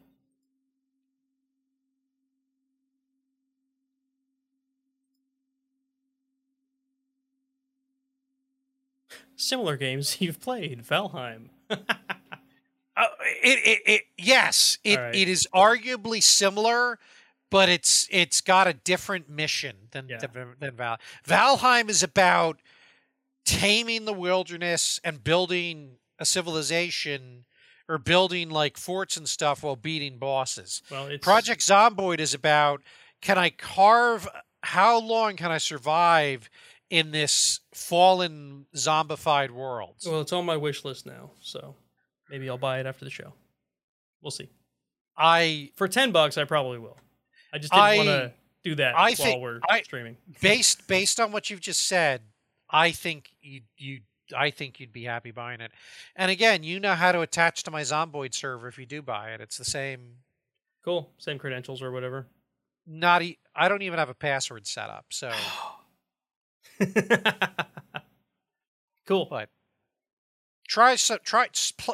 Similar games you've played, Valheim. Uh, it, it, it yes, it, right. it is arguably similar, but it's it's got a different mission than Yeah. than, than Val. Valheim is about taming the wilderness and building a civilization or building like forts and stuff while beating bosses. well, it's Project Zomboid is about can I carve how long can I survive in this fallen zombified world? Well, it's on my wish list now, so maybe I'll buy it after the show. We'll see. I For ten bucks, I probably will. I just didn't want to do that I while think- we're I- streaming. based based on what you've just said, I think you you I think you'd be happy buying it. And again, you know how to attach to my Zomboid server if you do buy it. It's the same. Cool. Same credentials or whatever. Not e- I don't even have a password set up. So, cool. but try so, try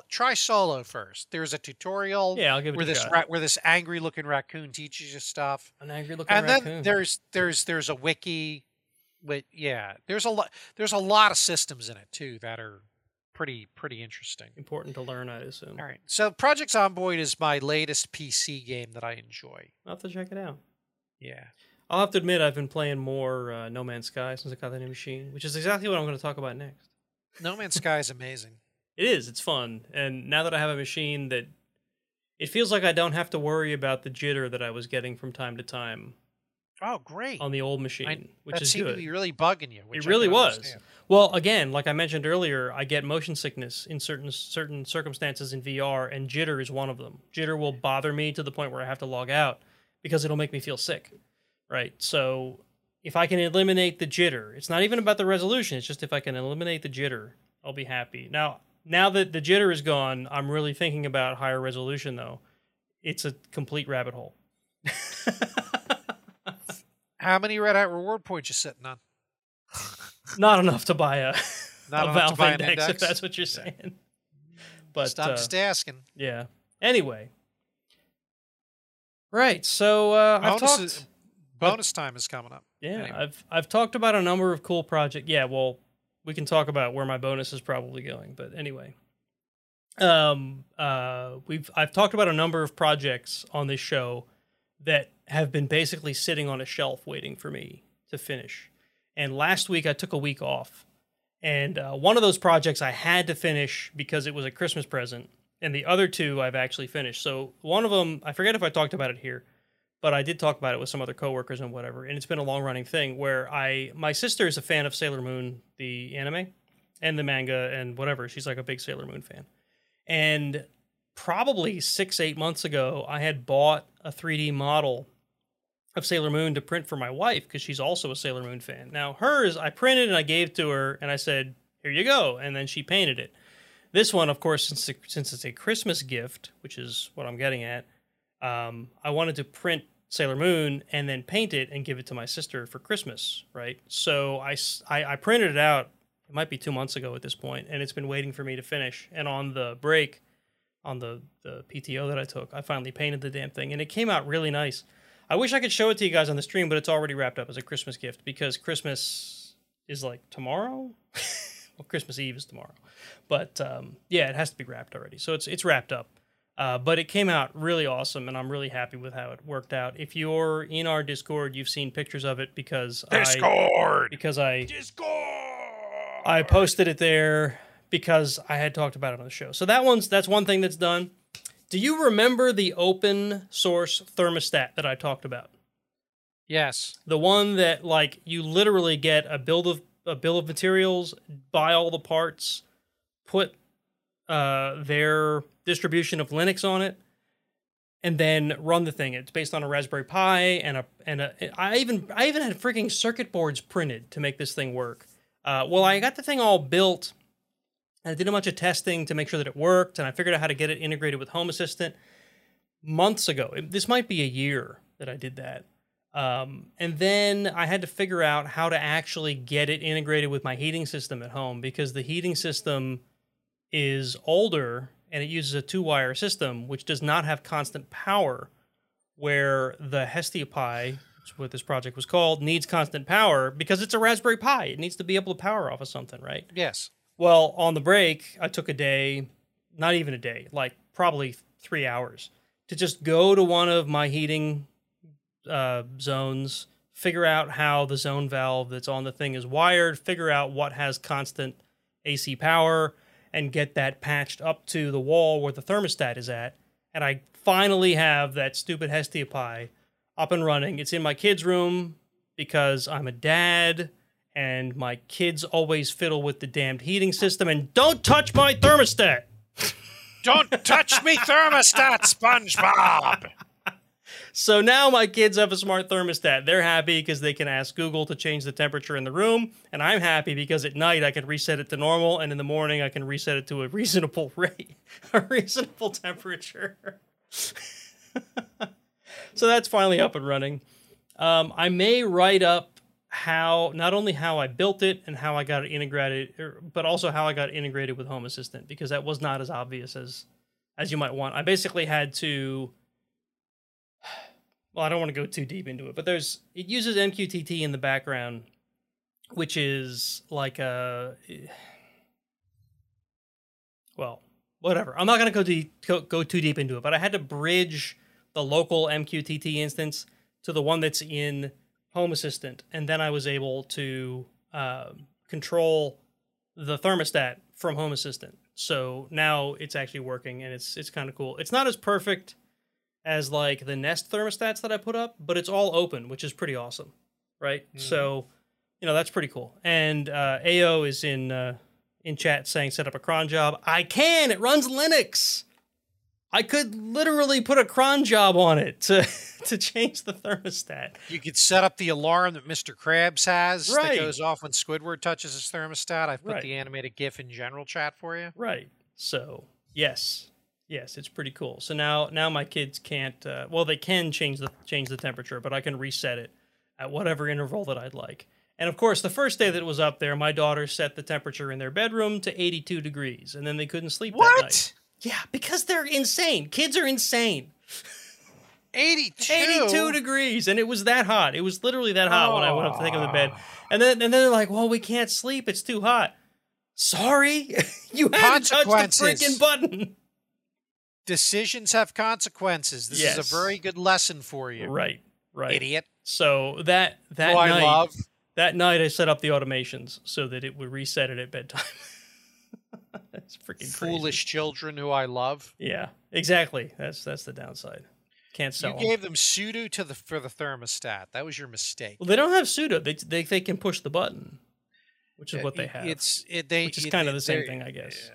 try solo first. There's a tutorial Yeah, I'll give it where this ra- where this angry looking raccoon teaches you stuff. An angry looking raccoon. and raccoon. then there's there's there's a wiki but yeah there's a lot there's a lot of systems in it too that are pretty pretty interesting. Important to learn, I assume. All right. So Project Zomboid is my latest PC game that I enjoy. I'll have to check it out. Yeah. I'll have to admit I've been playing more uh, No Man's Sky since I got the new machine, which is exactly what I'm going to talk about next. No Man's Sky is amazing. It is. It's fun, and now that I have a machine that, it feels like I don't have to worry about the jitter that I was getting from time to time Oh, great. on the old machine, I- which that is seemed good. to be really bugging you. which It really was. understand. Well, again, like I mentioned earlier, I get motion sickness in certain certain circumstances in VR, and jitter is one of them. Jitter will bother me to the point where I have to log out because it'll make me feel sick. Right. So if I can eliminate the jitter, it's not even about the resolution. It's just if I can eliminate the jitter, I'll be happy. Now, now that the jitter is gone, I'm really thinking about higher resolution though. It's a complete rabbit hole. How many Red Hat reward points you sitting on? not enough to buy a, Not a Valve to buy an index, if that's what you're Yeah. saying. But Just- I'm uh, just asking. Yeah. Anyway. Right. So uh, I've talked. is- bonus time is coming up. yeah, anyway. I've I've talked about a number of cool projects. Yeah. Well, we can talk about where my bonus is probably going, but anyway. Um. Uh. We've I've talked about a number of projects on this show that have been basically sitting on a shelf waiting for me to finish. And last week I took a week off, and uh, one of those projects I had to finish because it was a Christmas present, and the other two I've actually finished. So one of them, I forget if I talked about it here, but I did talk about it with some other coworkers and whatever. And it's been a long running thing where I, my sister is a fan of Sailor Moon, the anime, and the manga and whatever. She's like a big Sailor Moon fan, and probably six eight months ago, I had bought a 3D model of Sailor Moon to print for my wife because she's also a Sailor Moon fan. Now hers, I printed and I gave to her, and I said, "Here you go," and then she painted it. This one, of course, since since it's a Christmas gift, which is what I'm getting at, um, I wanted to print Sailor Moon and then paint it and give it to my sister for Christmas, right? So I I printed it out. It might be two months ago at this point, and it's been waiting for me to finish. And on the break, on the the PTO that I took, I finally painted the damn thing, and it came out really nice. I wish I could show it to you guys on the stream, but it's already wrapped up as a Christmas gift because Christmas is like tomorrow. well, Christmas Eve is tomorrow, but um, yeah, it has to be wrapped already. So it's it's wrapped up. Uh, but it came out really awesome, and I'm really happy with how it worked out. If you're in our Discord, you've seen pictures of it because I Discord. because I Discord. I posted it there because I had talked about it on the show. So that one's that's one thing that's done. Do you remember the open source thermostat that I talked about? Yes. The one that like you literally get a build of a bill of materials, buy all the parts, put uh, their distribution of Linux on it, and then run the thing. It's based on a Raspberry Pi and a and a. I even I even had freaking circuit boards printed to make this thing work. Uh, well, I got the thing all built. And I did a bunch of testing to make sure that it worked, and I figured out how to get it integrated with Home Assistant months ago. This might be a year that I did that. Um, and then I had to figure out how to actually get it integrated with my heating system at home because the heating system is older and it uses a two wire system, which does not have constant power, where the Hestia Pi, which is what this project was called, needs constant power because it's a Raspberry Pi. It needs to be able to power off of something, right? Yes. Well, on the break, I took a day, not even a day, like probably three hours, to just go to one of my heating uh, zones, figure out how the zone valve that's on the thing is wired, figure out what has constant AC power, and get that patched up to the wall where the thermostat is at. And I finally have that stupid Hestia Pi up and running. It's in my kids' room because I'm a dad and my kids always fiddle with the damned heating system and don't touch my thermostat. Don't touch me thermostat, SpongeBob. So now my kids have a smart thermostat. They're happy because they can ask Google to change the temperature in the room, and I'm happy because at night I can reset it to normal, and in the morning I can reset it to a reasonable rate, a reasonable temperature. so that's finally up and running. Um, I may write up how not only how I built it and how I got it integrated, er, but also how I got integrated with Home Assistant because that was not as obvious as as you might want. I basically had to well, I don't want to go too deep into it, but there's it uses MQTT in the background, which is like a well, whatever. I'm not going to go, go go too deep into it, but I had to bridge the local MQTT instance to the one that's in Home Assistant, and then I was able to uh, control the thermostat from Home Assistant. So now it's actually working, and it's it's kind of cool. It's not as perfect as like the Nest thermostats that I put up, but it's all open, which is pretty awesome, right? Mhm. So you know that's pretty cool. And uh, Ao is in uh, in chat saying set up a cron job. I can. It runs Linux. I could literally put a cron job on it to to change the thermostat. You could set up the alarm that Mr. Krabs has Right. that goes off when Squidward touches his thermostat. I've put Right. the animated GIF in general chat for you. Right. So yes, yes, it's pretty cool. So now now my kids can't. Uh, well, they can change the change the temperature, but I can reset it at whatever interval that I'd like. And of course, the first day that it was up there, my daughter set the temperature in their bedroom to 82 degrees, and then they couldn't sleep that night. What? Yeah, because they're insane. Kids are insane. 82? 82 degrees, and it was that hot. It was literally that hot when I went up to take them to bed. And then and then they're like, "Well, we can't sleep. It's too hot." Sorry, you had to touch the freaking button. Decisions have consequences. This is a very good lesson for you, Right, right. idiot. So that that I night, love. that night, I set up the automations so that it would reset it at bedtime. That's freaking crazy. Foolish children who I love. Yeah, exactly. That's that's the downside. Can't sell you 'em. gave them sudo to the for the thermostat. That was your mistake. Well, they don't have sudo. They they they can push the button, which is Yeah, what they have. It's it, they, which is it- kind of the same thing, I guess.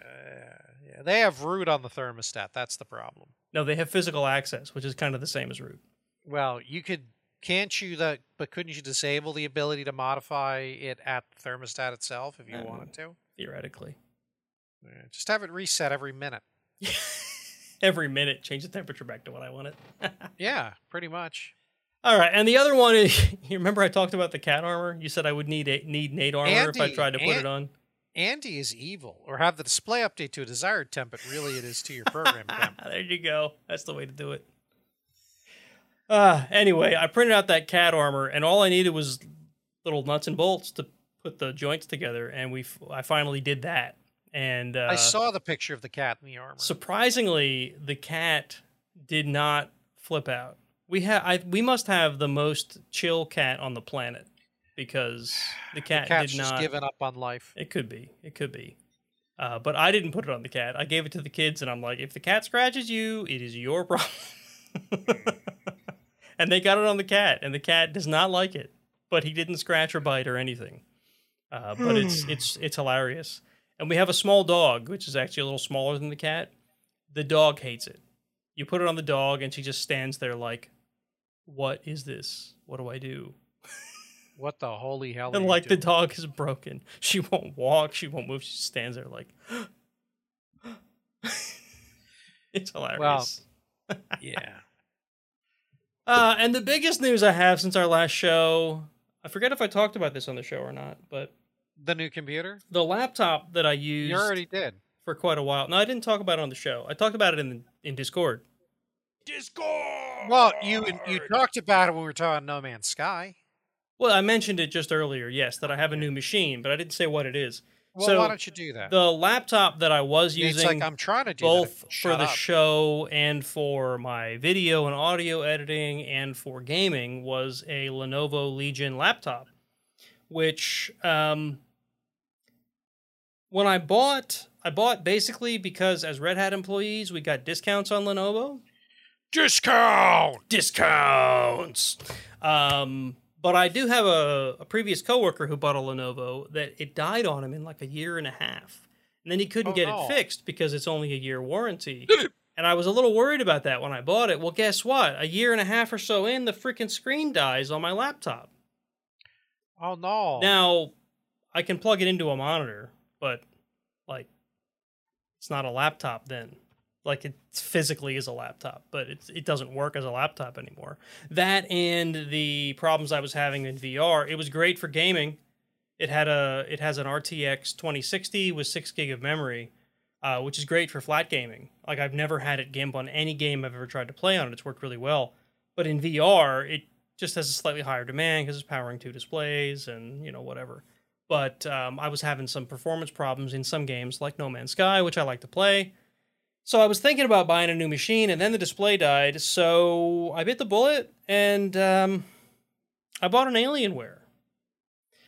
They have root on the thermostat. That's the problem. No, they have physical access, which is kind of the same as root. Well, you could can't you the but couldn't you disable the ability to modify it at the thermostat itself if you Uh, wanted to? Theoretically, Yeah, just have it reset every minute. every minute, change the temperature back to what I want it. Yeah, pretty much. All right, and the other one is you remember I talked about the cat armor? You said I would need a, need Nate armor if I tried to put it on. Andy is evil, or have the display update to a desired temp, but really it is to your program temp. there you go. That's the way to do it. Uh, anyway, I printed out that cat armor, and all I needed was little nuts and bolts to put the joints together, and we f- I finally did that. And uh, I saw the picture of the cat in the armor. surprisingly, the cat did not flip out. We have I we must have the most chill cat on the planet because the the cat cat's did just not. given up on life. It could be. It could be. Uh, but I didn't put it on the cat. I gave it to the kids, and I'm like, if the cat scratches you, it is your problem. and they got it on the cat, and the cat does not like it. But he didn't scratch or bite or anything. Uh, but it's it's it's hilarious. And we have a small dog, which is actually a little smaller than the cat. The dog hates it. You put it on the dog, and she just stands there like, "What is this? What do I do?" What the holy hell? are And you like the dog is broken. She won't walk. She won't move. She stands there like. it's hilarious. yeah. uh, and the biggest news I have since our last show, I forget if I talked about this on the show or not, but The new computer? the laptop that I used You already did. for quite a while. No, I didn't talk about it on the show. I talked about it in in Discord. Discord. Well, you you talked about it when we were talking No Man's Sky. Well, I mentioned it just earlier. Yes, that I have a new machine, but I didn't say what it is. Well, So, why don't you do that? The laptop that I was it's using. like I'm trying to do both that. for Shut the show and for my video and audio editing and for gaming was a Lenovo Legion laptop, which um, when I bought, I bought basically because as Red Hat employees we got discounts on Lenovo discount. discounts. Um, but I do have a, a previous coworker who bought a Lenovo that it died on him in like a year and a half. And then he couldn't Oh, get no. it fixed because it's only a year warranty. and I was a little worried about that when I bought it. Well, guess what? A year and a half or so in, the freaking screen dies on my laptop. Oh no. Now, I can plug it into a monitor, but like it's not a laptop then. Like it physically is a laptop, but it's, it doesn't work as a laptop anymore. That and the problems I was having in VR, it was great for gaming. It had a it has an RTX 2060 with six gig of memory, uh, which is great for flat gaming. Like I've never had it gimp on any game I've ever tried to play on it. It's worked really well. But in VR, it just has a slightly higher demand because it's powering two displays and you know whatever. but um, I was having some performance problems in some games like No Man's Sky, which I like to play. So I was thinking about buying a new machine, and then the display died. So I bit the bullet, and um, I bought an Alienware.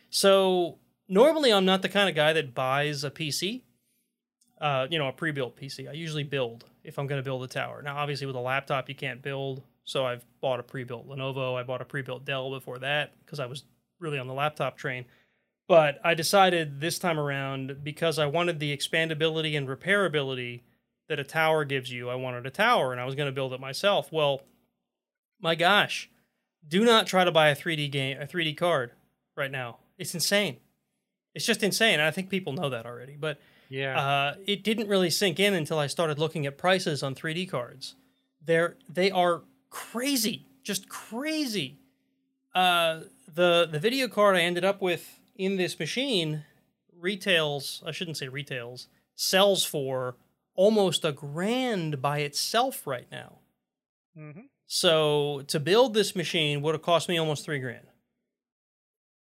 So normally I'm not the kind of guy that buys a PC, uh, you know, a pre-built PC. I usually build if I'm going to build a tower. Now, obviously, with a laptop, you can't build, so I've bought a pre-built Lenovo. I bought a pre-built Dell before that because I was really on the laptop train. But I decided this time around because I wanted the expandability and repairability that a tower gives you. I wanted a tower, and I was going to build it myself. Well, my gosh, do not try to buy a 3D game, a 3D card right now. It's insane. It's just insane. And I think people know that already. But Yeah. uh, it didn't really sink in until I started looking at prices on 3D cards. They're they are crazy, just crazy. Uh, the the video card I ended up with in this machine retails. I shouldn't say retails. Sells for almost a grand by itself right now. hmm So to build this machine would have cost me almost three grand.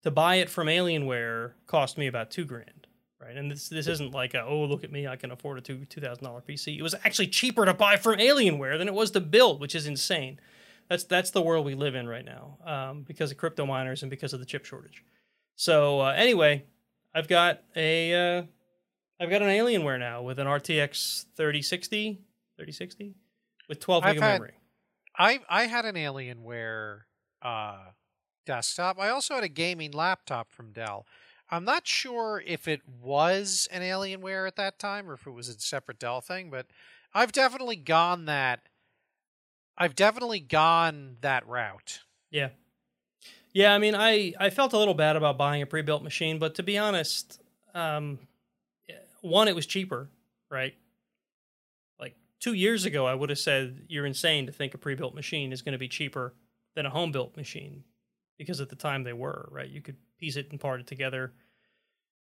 To buy it from Alienware cost me about two grand, right? And this this isn't like a, oh look at me I can afford a two two thousand dollar PC. It was actually cheaper to buy from Alienware than it was to build, which is insane. That's that's the world we live in right now um, because of crypto miners and because of the chip shortage. So uh, anyway, I've got a uh, I've got an Alienware now with an RTX 3060 3060 with 12 gig of had- memory. I I had an Alienware uh, desktop. I also had a gaming laptop from Dell. I'm not sure if it was an Alienware at that time or if it was a separate Dell thing, but I've definitely gone that. I've definitely gone that route. Yeah. Yeah, I mean, I, I felt a little bad about buying a pre-built machine, but to be honest, um, one, it was cheaper, right? Like two years ago, I would have said you're insane to think a pre-built machine is going to be cheaper than a home-built machine, because at the time they were, right? You could piece it and part it together,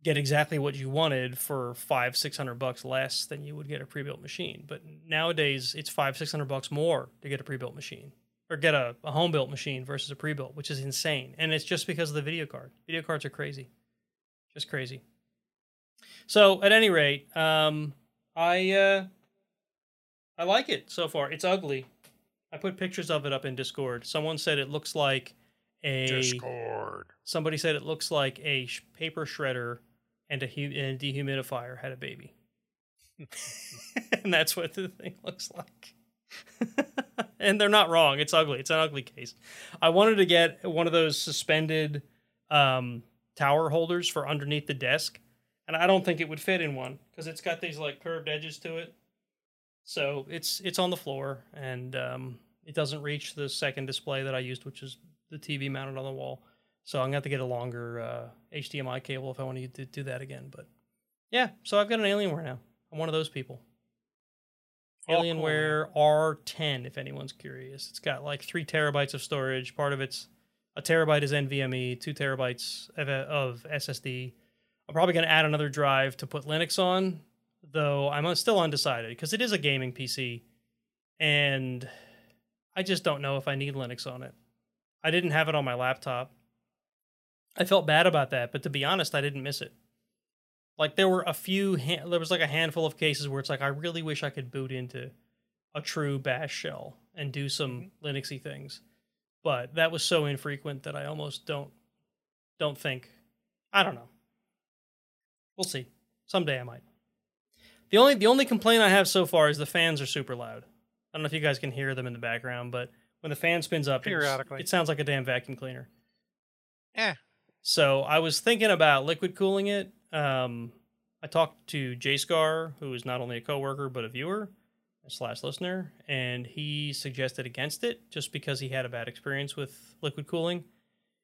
get exactly what you wanted for five, six hundred bucks less than you would get a pre-built machine. But nowadays, it's five, six hundred bucks more to get a pre-built machine or get a, a home built machine versus a pre built, which is insane. And it's just because of the video card. Video cards are crazy. Just crazy. So at any rate, um, I uh, I like it so far. It's ugly. I put pictures of it up in Discord. Someone said it looks like a Discord. somebody said it looks like a sh- paper shredder and a, hu- and a dehumidifier had a baby. and that's what the thing looks like. and they're not wrong. It's ugly. It's an ugly case. I wanted to get one of those suspended um, tower holders for underneath the desk, and I don't think it would fit in one because it's got these like curved edges to it. So it's it's on the floor, and um, it doesn't reach the second display that I used, which is the TV mounted on the wall. So I'm gonna have to get a longer uh, HDMI cable if I want to do- that again. But yeah, so I've got an Alienware now. I'm one of those people. Cool. Alienware R10, if anyone's curious. It's got like three terabytes of storage. Part of it's a terabyte is NVMe, two terabytes of, of SSD. I'm probably going to add another drive to put Linux on, though I'm still undecided because it is a gaming PC, and I just don't know if I need Linux on it. I didn't have it on my laptop. I felt bad about that, but to be honest, I didn't miss it. Like there were a few, ha- there was like a handful of cases where it's like I really wish I could boot into a true Bash shell and do some mm-hmm. Linuxy things, but that was so infrequent that I almost don't don't think. I don't know. We'll see. Someday I might. The only the only complaint I have so far is the fans are super loud. I don't know if you guys can hear them in the background, but when the fan spins up, Periodically. it sounds like a damn vacuum cleaner. Eh. So I was thinking about liquid cooling it. Um, I talked to JScar, who is not only a coworker but a viewer slash listener, and he suggested against it just because he had a bad experience with liquid cooling.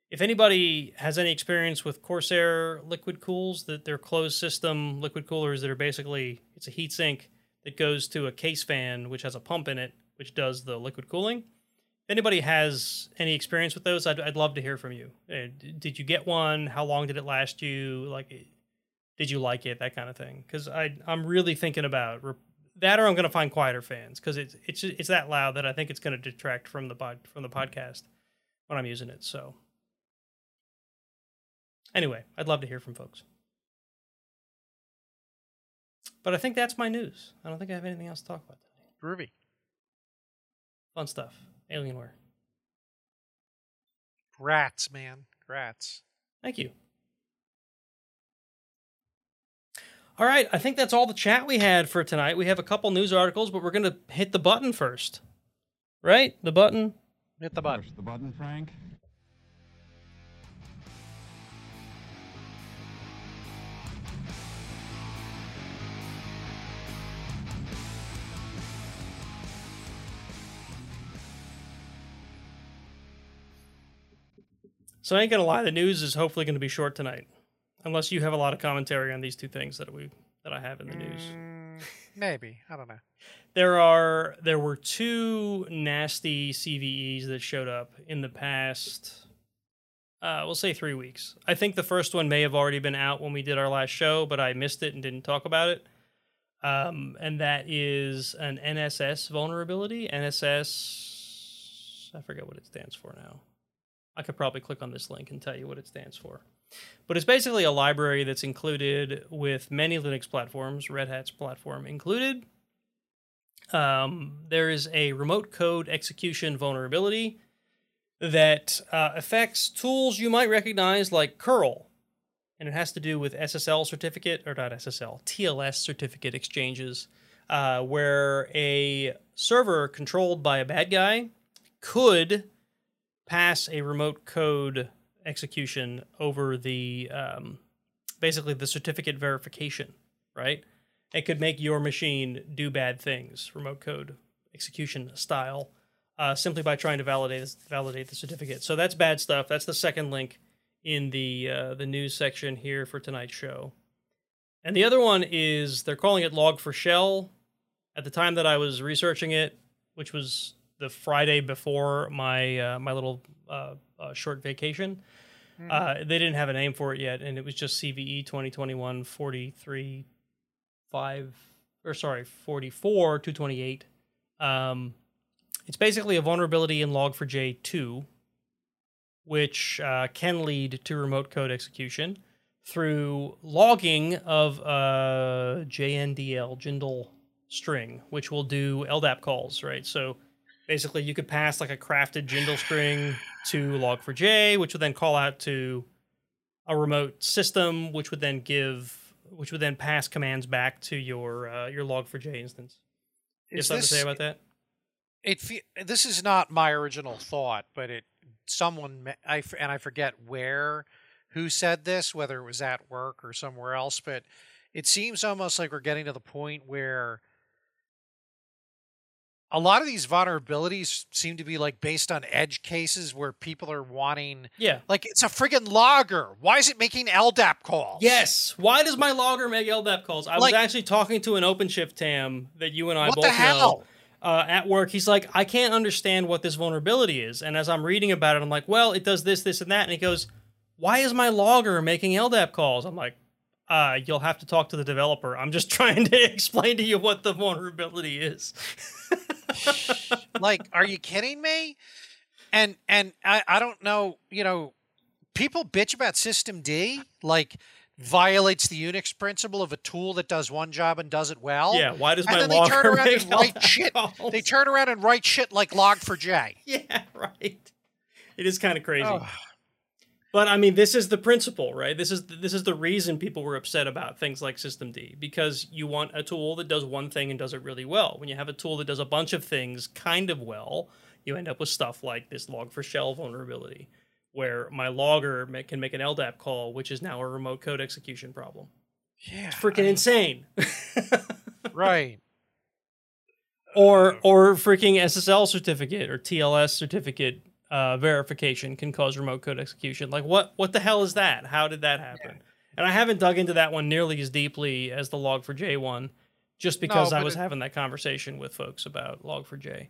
If anybody has any experience with Corsair liquid cools, that they're closed system liquid coolers that are basically it's a heat sink that goes to a case fan which has a pump in it which does the liquid cooling. If anybody has any experience with those, I'd, I'd love to hear from you. Uh, did you get one? How long did it last you? Like, did you like it? That kind of thing. Because I I'm really thinking about that, or I'm going to find quieter fans because it's it's it's that loud that I think it's going to detract from the pod from the podcast when I'm using it. So Anyway, I'd love to hear from folks. But I think that's my news. I don't think I have anything else to talk about today. Groovy. Fun stuff. Alienware. Rats, man. Rats. Thank you. All right, I think that's all the chat we had for tonight. We have a couple news articles, but we're going to hit the button first. Right? The button. Hit the button. Push the button, Frank. So I ain't gonna lie, the news is hopefully going to be short tonight, unless you have a lot of commentary on these two things that we that I have in the news. Mm, maybe. I don't know. There are there were two nasty CVEs that showed up in the past. Uh, we'll say three weeks. I think the first one may have already been out when we did our last show, but I missed it and didn't talk about it. Um, and that is an NSS vulnerability. NSS, I forget what it stands for now. I could probably click on this link and tell you what it stands for. But it's basically a library that's included with many Linux platforms, Red Hat's platform included. Um, there is a remote code execution vulnerability that uh, affects tools you might recognize like curl. And it has to do with SSL certificate, or not SSL, TLS certificate exchanges, uh, where a server controlled by a bad guy could pass a remote code execution over the um, basically the certificate verification, right? It could make your machine do bad things, remote code execution style, uh, simply by trying to validate validate the certificate. So that's bad stuff. That's the second link in the uh, the news section here for tonight's show. And the other one is they're calling it Log4Shell. At the time that I was researching it, which was the Friday before my uh, my little uh, uh, short vacation. Mhm. Uh, they didn't have a name for it yet, and it was just CVE 2021 43 5 or sorry 44 228. Um, it's basically a vulnerability in Log4j 2, which uh, can lead to remote code execution through logging of a JNDI Jindal string, which will do LDAP calls, right? So basically you could pass like a crafted Jindal string to log4j, which would then call out to a remote system, which would then give, which would then pass commands back to your uh, your log4j instance. You have Is something to say about that? it fe- this is not my original thought, but it someone me- I and I forget where who said this, whether it was at work or somewhere else, but it seems almost like we're getting to the point where a lot of these vulnerabilities seem to be like based on edge cases where people are wanting Yeah. like it's a friggin' logger. Why is it making LDAP calls? Yes. Why does my logger make LDAP calls? I Like- was actually talking to an OpenShift TAM that you and I What both the know. uh, at work, he's like, I can't understand what this vulnerability is. And as I'm reading about it, I'm like, well, it does this, this, and that. And he goes, why is my logger making LDAP calls? I'm like, uh, you'll have to talk to the developer. I'm just trying to explain to you what the vulnerability is. like are you kidding me? And and I, I don't know you know people bitch about systemd like violates the unix principle of a tool that does one job and does it well. Yeah, why does and my then they turn around and write shit. they turn around and write shit like log4j yeah, right. It is kind of crazy. Oh, But I mean, this is the principle, right? This is this is the reason people were upset about things like Systemd because you want a tool that does one thing and does it really well. When you have a tool that does a bunch of things kind of well, you end up with stuff like this Log4Shell vulnerability, where my logger can make an LDAP call, which is now a remote code execution problem. yeah Freaking I- insane. right or or freaking SSL certificate or TLS certificate uh, verification can cause remote code execution. Like what what the hell is that? How did that happen? And I haven't dug into that one nearly as deeply as the Log4j one, just because I was it- having that conversation with folks about Log4j.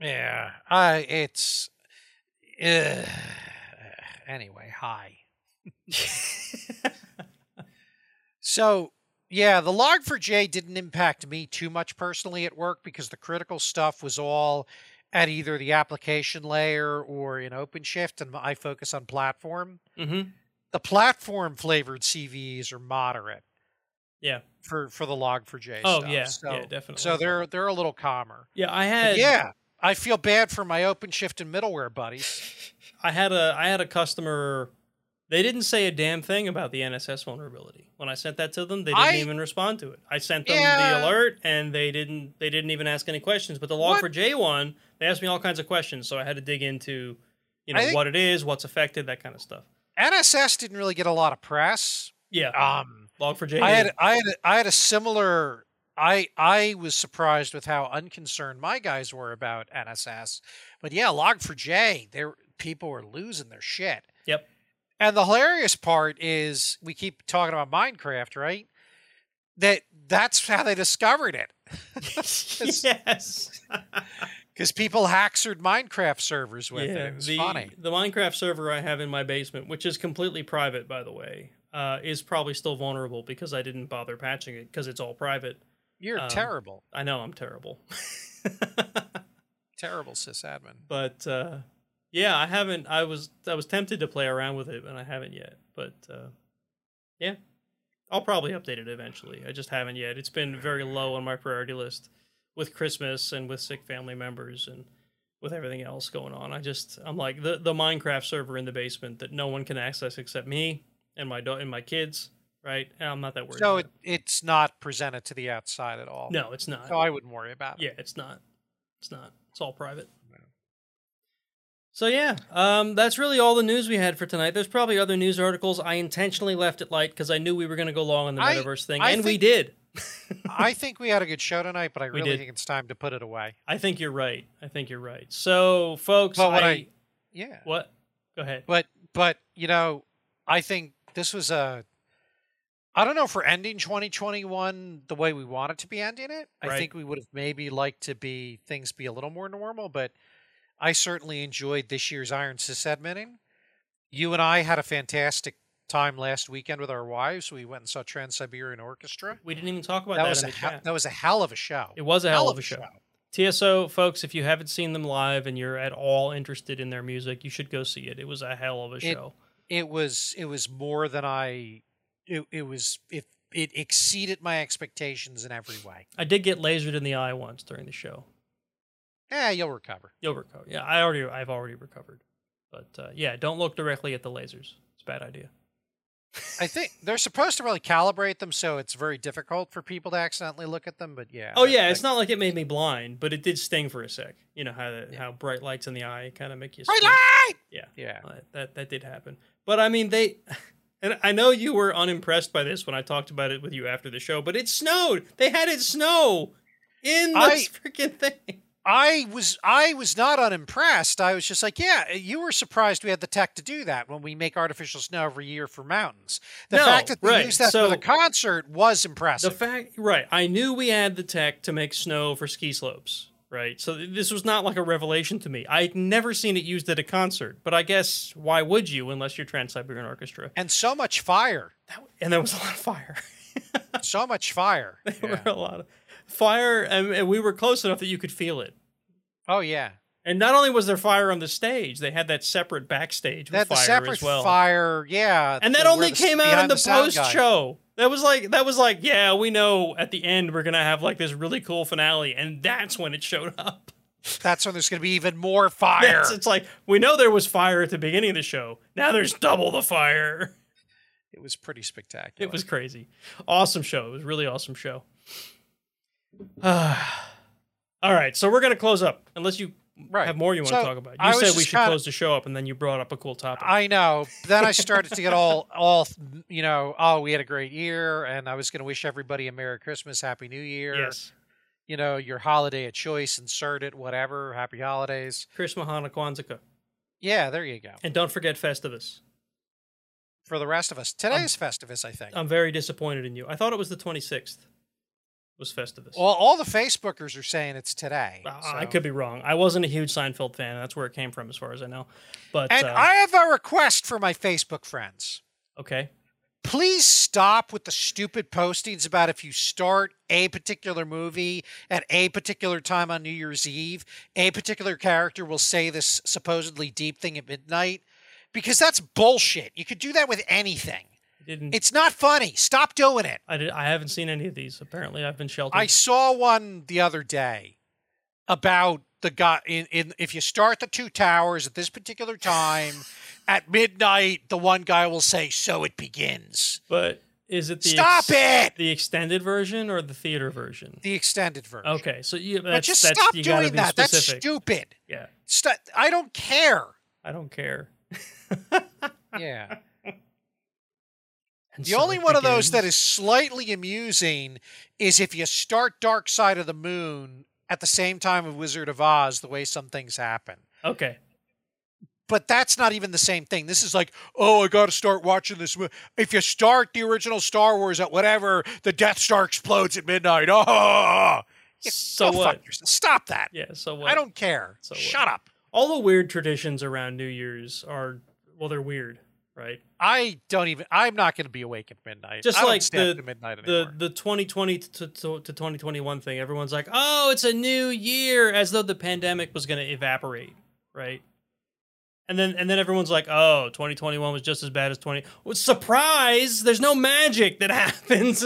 yeah i it's uh, anyway hi So, yeah, the log4j didn't impact me too much personally at work because the critical stuff was all at either the application layer or in OpenShift, and I focus on platform. hmm the platform flavored CVEs are moderate Yeah. for for the log for J. Oh, stuff. yeah, so, yeah, definitely. So they're they're a little calmer. Yeah, I But had yeah, I feel bad for my OpenShift and middleware buddies. I had a I had a customer. They didn't say a damn thing about the NSS vulnerability when I sent that to them. They didn't I- even respond to it. I sent them Yeah. the alert, and they didn't. They didn't even ask any questions. But the log4j one, they asked me all kinds of questions, so I had to dig into, you know, what it is, what's affected, that kind of stuff. NSS didn't really get a lot of press. Yeah, Um, log4j. I had. I had I had a similar. I I was surprised with how unconcerned my guys were about NSS, but yeah, Log4j, there people were losing their shit. Yep. And the hilarious part is we keep talking about Minecraft, right? That that's how they discovered it yes. because people hacksered Minecraft servers with it. yeah, It was the, funny. the Minecraft server I have in my basement, which is completely private, by the way, uh, is probably still vulnerable because I didn't bother patching it because it's all private. You're um, terrible, I know I'm terrible. terrible sysadmin. but uh, yeah, I haven't. I was I was tempted to play around with it, but I haven't yet. But uh, yeah, I'll probably update it eventually. I just haven't yet. It's been very low on my priority list with Christmas and with sick family members and with everything else going on. I just I'm like the the Minecraft server in the basement that no one can access except me and my do- and my kids. Right? And I'm not that worried. So it, it's not presented to the outside at all. no, it's not. So I wouldn't worry about it. Yeah, it's not. It's not. It's all private. So yeah, um, that's really all the news we had for tonight. There's probably other news articles. I intentionally left it light because I knew we were going to go long on the I- metaverse thing, I and we did. I think we had a good show tonight, but I really think it's time to put it away. I think you're right. I think you're right. So, folks, But what I, I- Yeah. what? Go ahead. But but you know, I think this was a I don't know if we're ending 2021 the way we want it to be ending it. I think we would have maybe liked to be things be a little more normal, but I certainly enjoyed this year's Iron Sysadminning. You and I had a fantastic time last weekend with our wives. We went and saw Trans Siberian Orchestra. We didn't even talk about That that, was in a the hell, chat. that was a hell of a show. It was a hell of a show. TSO folks, if you haven't seen them live and you're at all interested in their music, you should go see it. It was a hell of a It- show. it was it was more than I it, it was it it exceeded my expectations in every way. I did get lasered in the eye once during the show. Yeah, you'll recover. You'll recover. Yeah, I already I've already recovered. But uh, yeah, don't look directly at the lasers. It's a bad idea. I think they're supposed to really calibrate them, so it's very difficult for people to accidentally look at them. But yeah. Oh yeah, that- it's not like it made me blind, but it did sting for a sec. You know how the, Yeah. how bright lights in the eye kind of make you. bright light. Yeah, Yeah. uh, that that did happen. But I mean, they. And I know you were unimpressed by this when I talked about it with you after the show, but it snowed. They had it snow in I- freaking thing. I was I was not unimpressed. I was just like, yeah, you were surprised we had the tech to do that when we make artificial snow every year for mountains. The No, fact that they right, used that so- for the concert was impressive. The fact, right? I knew we had the tech to make snow for ski slopes, right? So th- this was not like a revelation to me. I'd never seen it used at a concert, but I guess why would you unless you're Trans Siberian Orchestra? and so much fire. That, and there was a lot of fire. So much fire. there Yeah. were a lot of fire, and, and we were close enough that you could feel it. Oh yeah. And not only was there fire on the stage, they had that separate backstage with That the fire separate as well. fire, yeah. and that the- only the- came out in behind the, post guy. show. That was like that was like yeah, we know at the end we're gonna have like this really cool finale, and that's when it showed up. That's when there's going to be even more fire. It's like we know there was fire at the beginning of the show. Now there's double the fire. It was pretty spectacular. It was crazy. Awesome show. It was a really awesome show. All right, so we're gonna close up unless you Right. have more you want So, to talk about. I You was said we just should kinda- close the show up, and then you brought up a cool topic. I know. Then I started to get all, all, you know, oh, we had a great year, and I was going to wish everybody a Merry Christmas, Happy New Year. yes, You know, your holiday of choice, insert it, whatever. Happy holidays. Chris Mahana Kwanzaa, Yeah, there you go. and don't forget Festivus. For the rest of us, today's Festivus, I think. I'm very disappointed in you. I thought it was the 26th. Was Festivus? well, all the Facebookers are saying it's today. Uh, I could be wrong. I wasn't a huge Seinfeld fan. That's where it came from, as far as I know. But And uh, I have a request for my Facebook friends. okay, please stop with the stupid postings about if you start a particular movie at a particular time on New Year's Eve, a particular character will say this supposedly deep thing at midnight. because that's bullshit. You could do that with anything. I didn't. It's not funny. Stop doing it. I did. I haven't seen any of these. Apparently, I've been sheltered. I saw one the other day about the guy in, in if you start the two towers at this particular time at midnight, the one guy will say, "So it begins." but is it the Stop it! the extended version or the theater version? The extended version. Okay, so you But just that's, stop you doing be that. That's stupid. Yeah, St- I don't care. I don't care. Yeah. And The so only one of those that is slightly amusing is if you start Dark Side of the Moon at the same time of Wizard of Oz, the way some things happen. okay. But that's not even the same thing. This is like, oh, I got to start watching this. If you start the original Star Wars at whatever, the Death Star explodes at midnight. Oh, Yeah, So what? Stop that. Yeah. So what? I don't care. So what? Shut up. All the weird traditions around New Year's are well, they're weird, right? I don't even. I'm not going to be awake at midnight. Just I like the- midnight the anymore. the 2020 to, to, to 2021 thing everyone's like oh it's a new year as though the pandemic was going to evaporate right and then and then everyone's like oh 2021 was just as bad as 20 well, surprise there's no magic that happens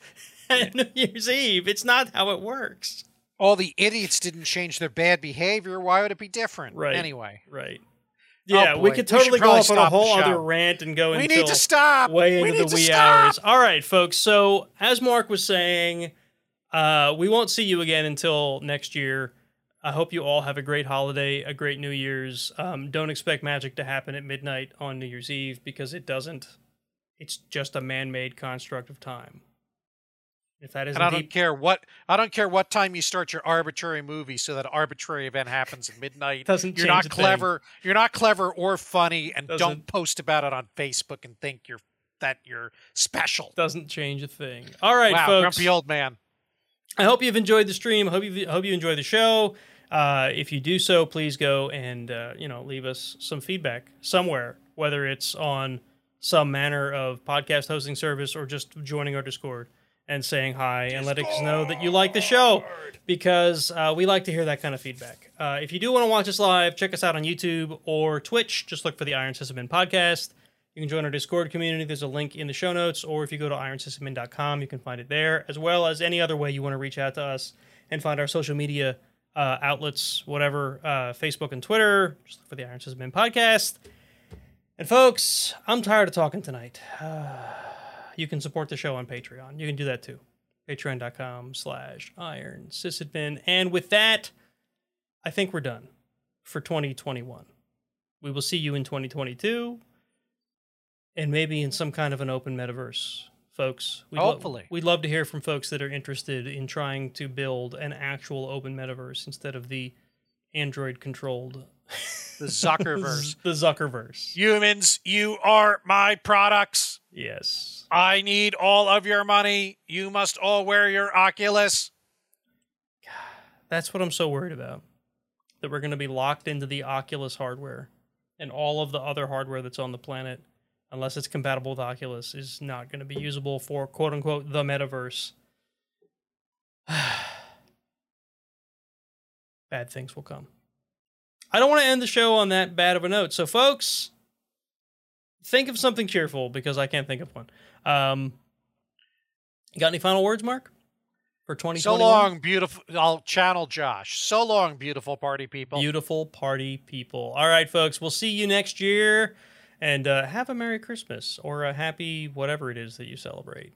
at new year's eve it's not how it works All the idiots didn't change their bad behavior. Why would it be different? Right. Anyway, right yeah we boy. could We totally go off on a whole other rant and go we need to stop. way we into need the wee hours. All right, folks. So as Mark was saying, uh, we won't see you again until next year. I hope you all have a great holiday, a great New Year's. Um, don't expect magic to happen at midnight on New Year's Eve because it doesn't. It's just a man-made construct of time. If that isn't And I don't care what I don't care what time you start your arbitrary movie, so that arbitrary event happens at midnight. doesn't You're not a thing. clever. You're not clever or funny, and Doesn't- don't post about it on Facebook and think you're that you're special. Doesn't change a thing. All right, wow, folks. grumpy old man. I hope you've enjoyed the stream. I hope you hope you enjoy the show. Uh, if you do so, please go and uh, you know leave us some feedback somewhere, whether it's on some manner of podcast hosting service or just joining our Discord and saying hi and letting us know that you like the show because uh, we like to hear that kind of feedback. Uh, if you do want to watch us live, check us out on YouTube or Twitch. Just look for the Iron Sysadmin podcast. You can join our Discord community. There's a link in the show notes, or if you go to ironsysadmin.com, you can find it there, as well as any other way you want to reach out to us and find our social media uh, outlets, whatever, uh, Facebook and Twitter. Just look for the Iron Sysadmin podcast. And folks, I'm tired of talking tonight. you can support the show on Patreon. You can do that too. Patreon.com slash iron sysadmin. And with that, I think we're done for 2021. We will see you in 2022 and maybe in some kind of an open metaverse, folks. We'd lo- Hopefully. we'd love to hear from folks that are interested in trying to build an actual open metaverse instead of the Android controlled The Zuckerverse. the Zuckerverse. Humans, you are my products. Yes. I need all of your money. You must all wear your Oculus. That's what I'm so worried about. That we're going to be locked into the Oculus hardware and all of the other hardware that's on the planet, unless it's compatible with Oculus, is not going to be usable for quote unquote the metaverse. Bad things will come. I don't want to end the show on that bad of a note. So, folks, think of something cheerful because I can't think of one. Um, got any final words, Mark? For 2021? So long, beautiful. I'll channel Josh. So long, beautiful party people. Beautiful party people. All right, folks. We'll see you next year. And uh, have a Merry Christmas or a happy whatever it is that you celebrate.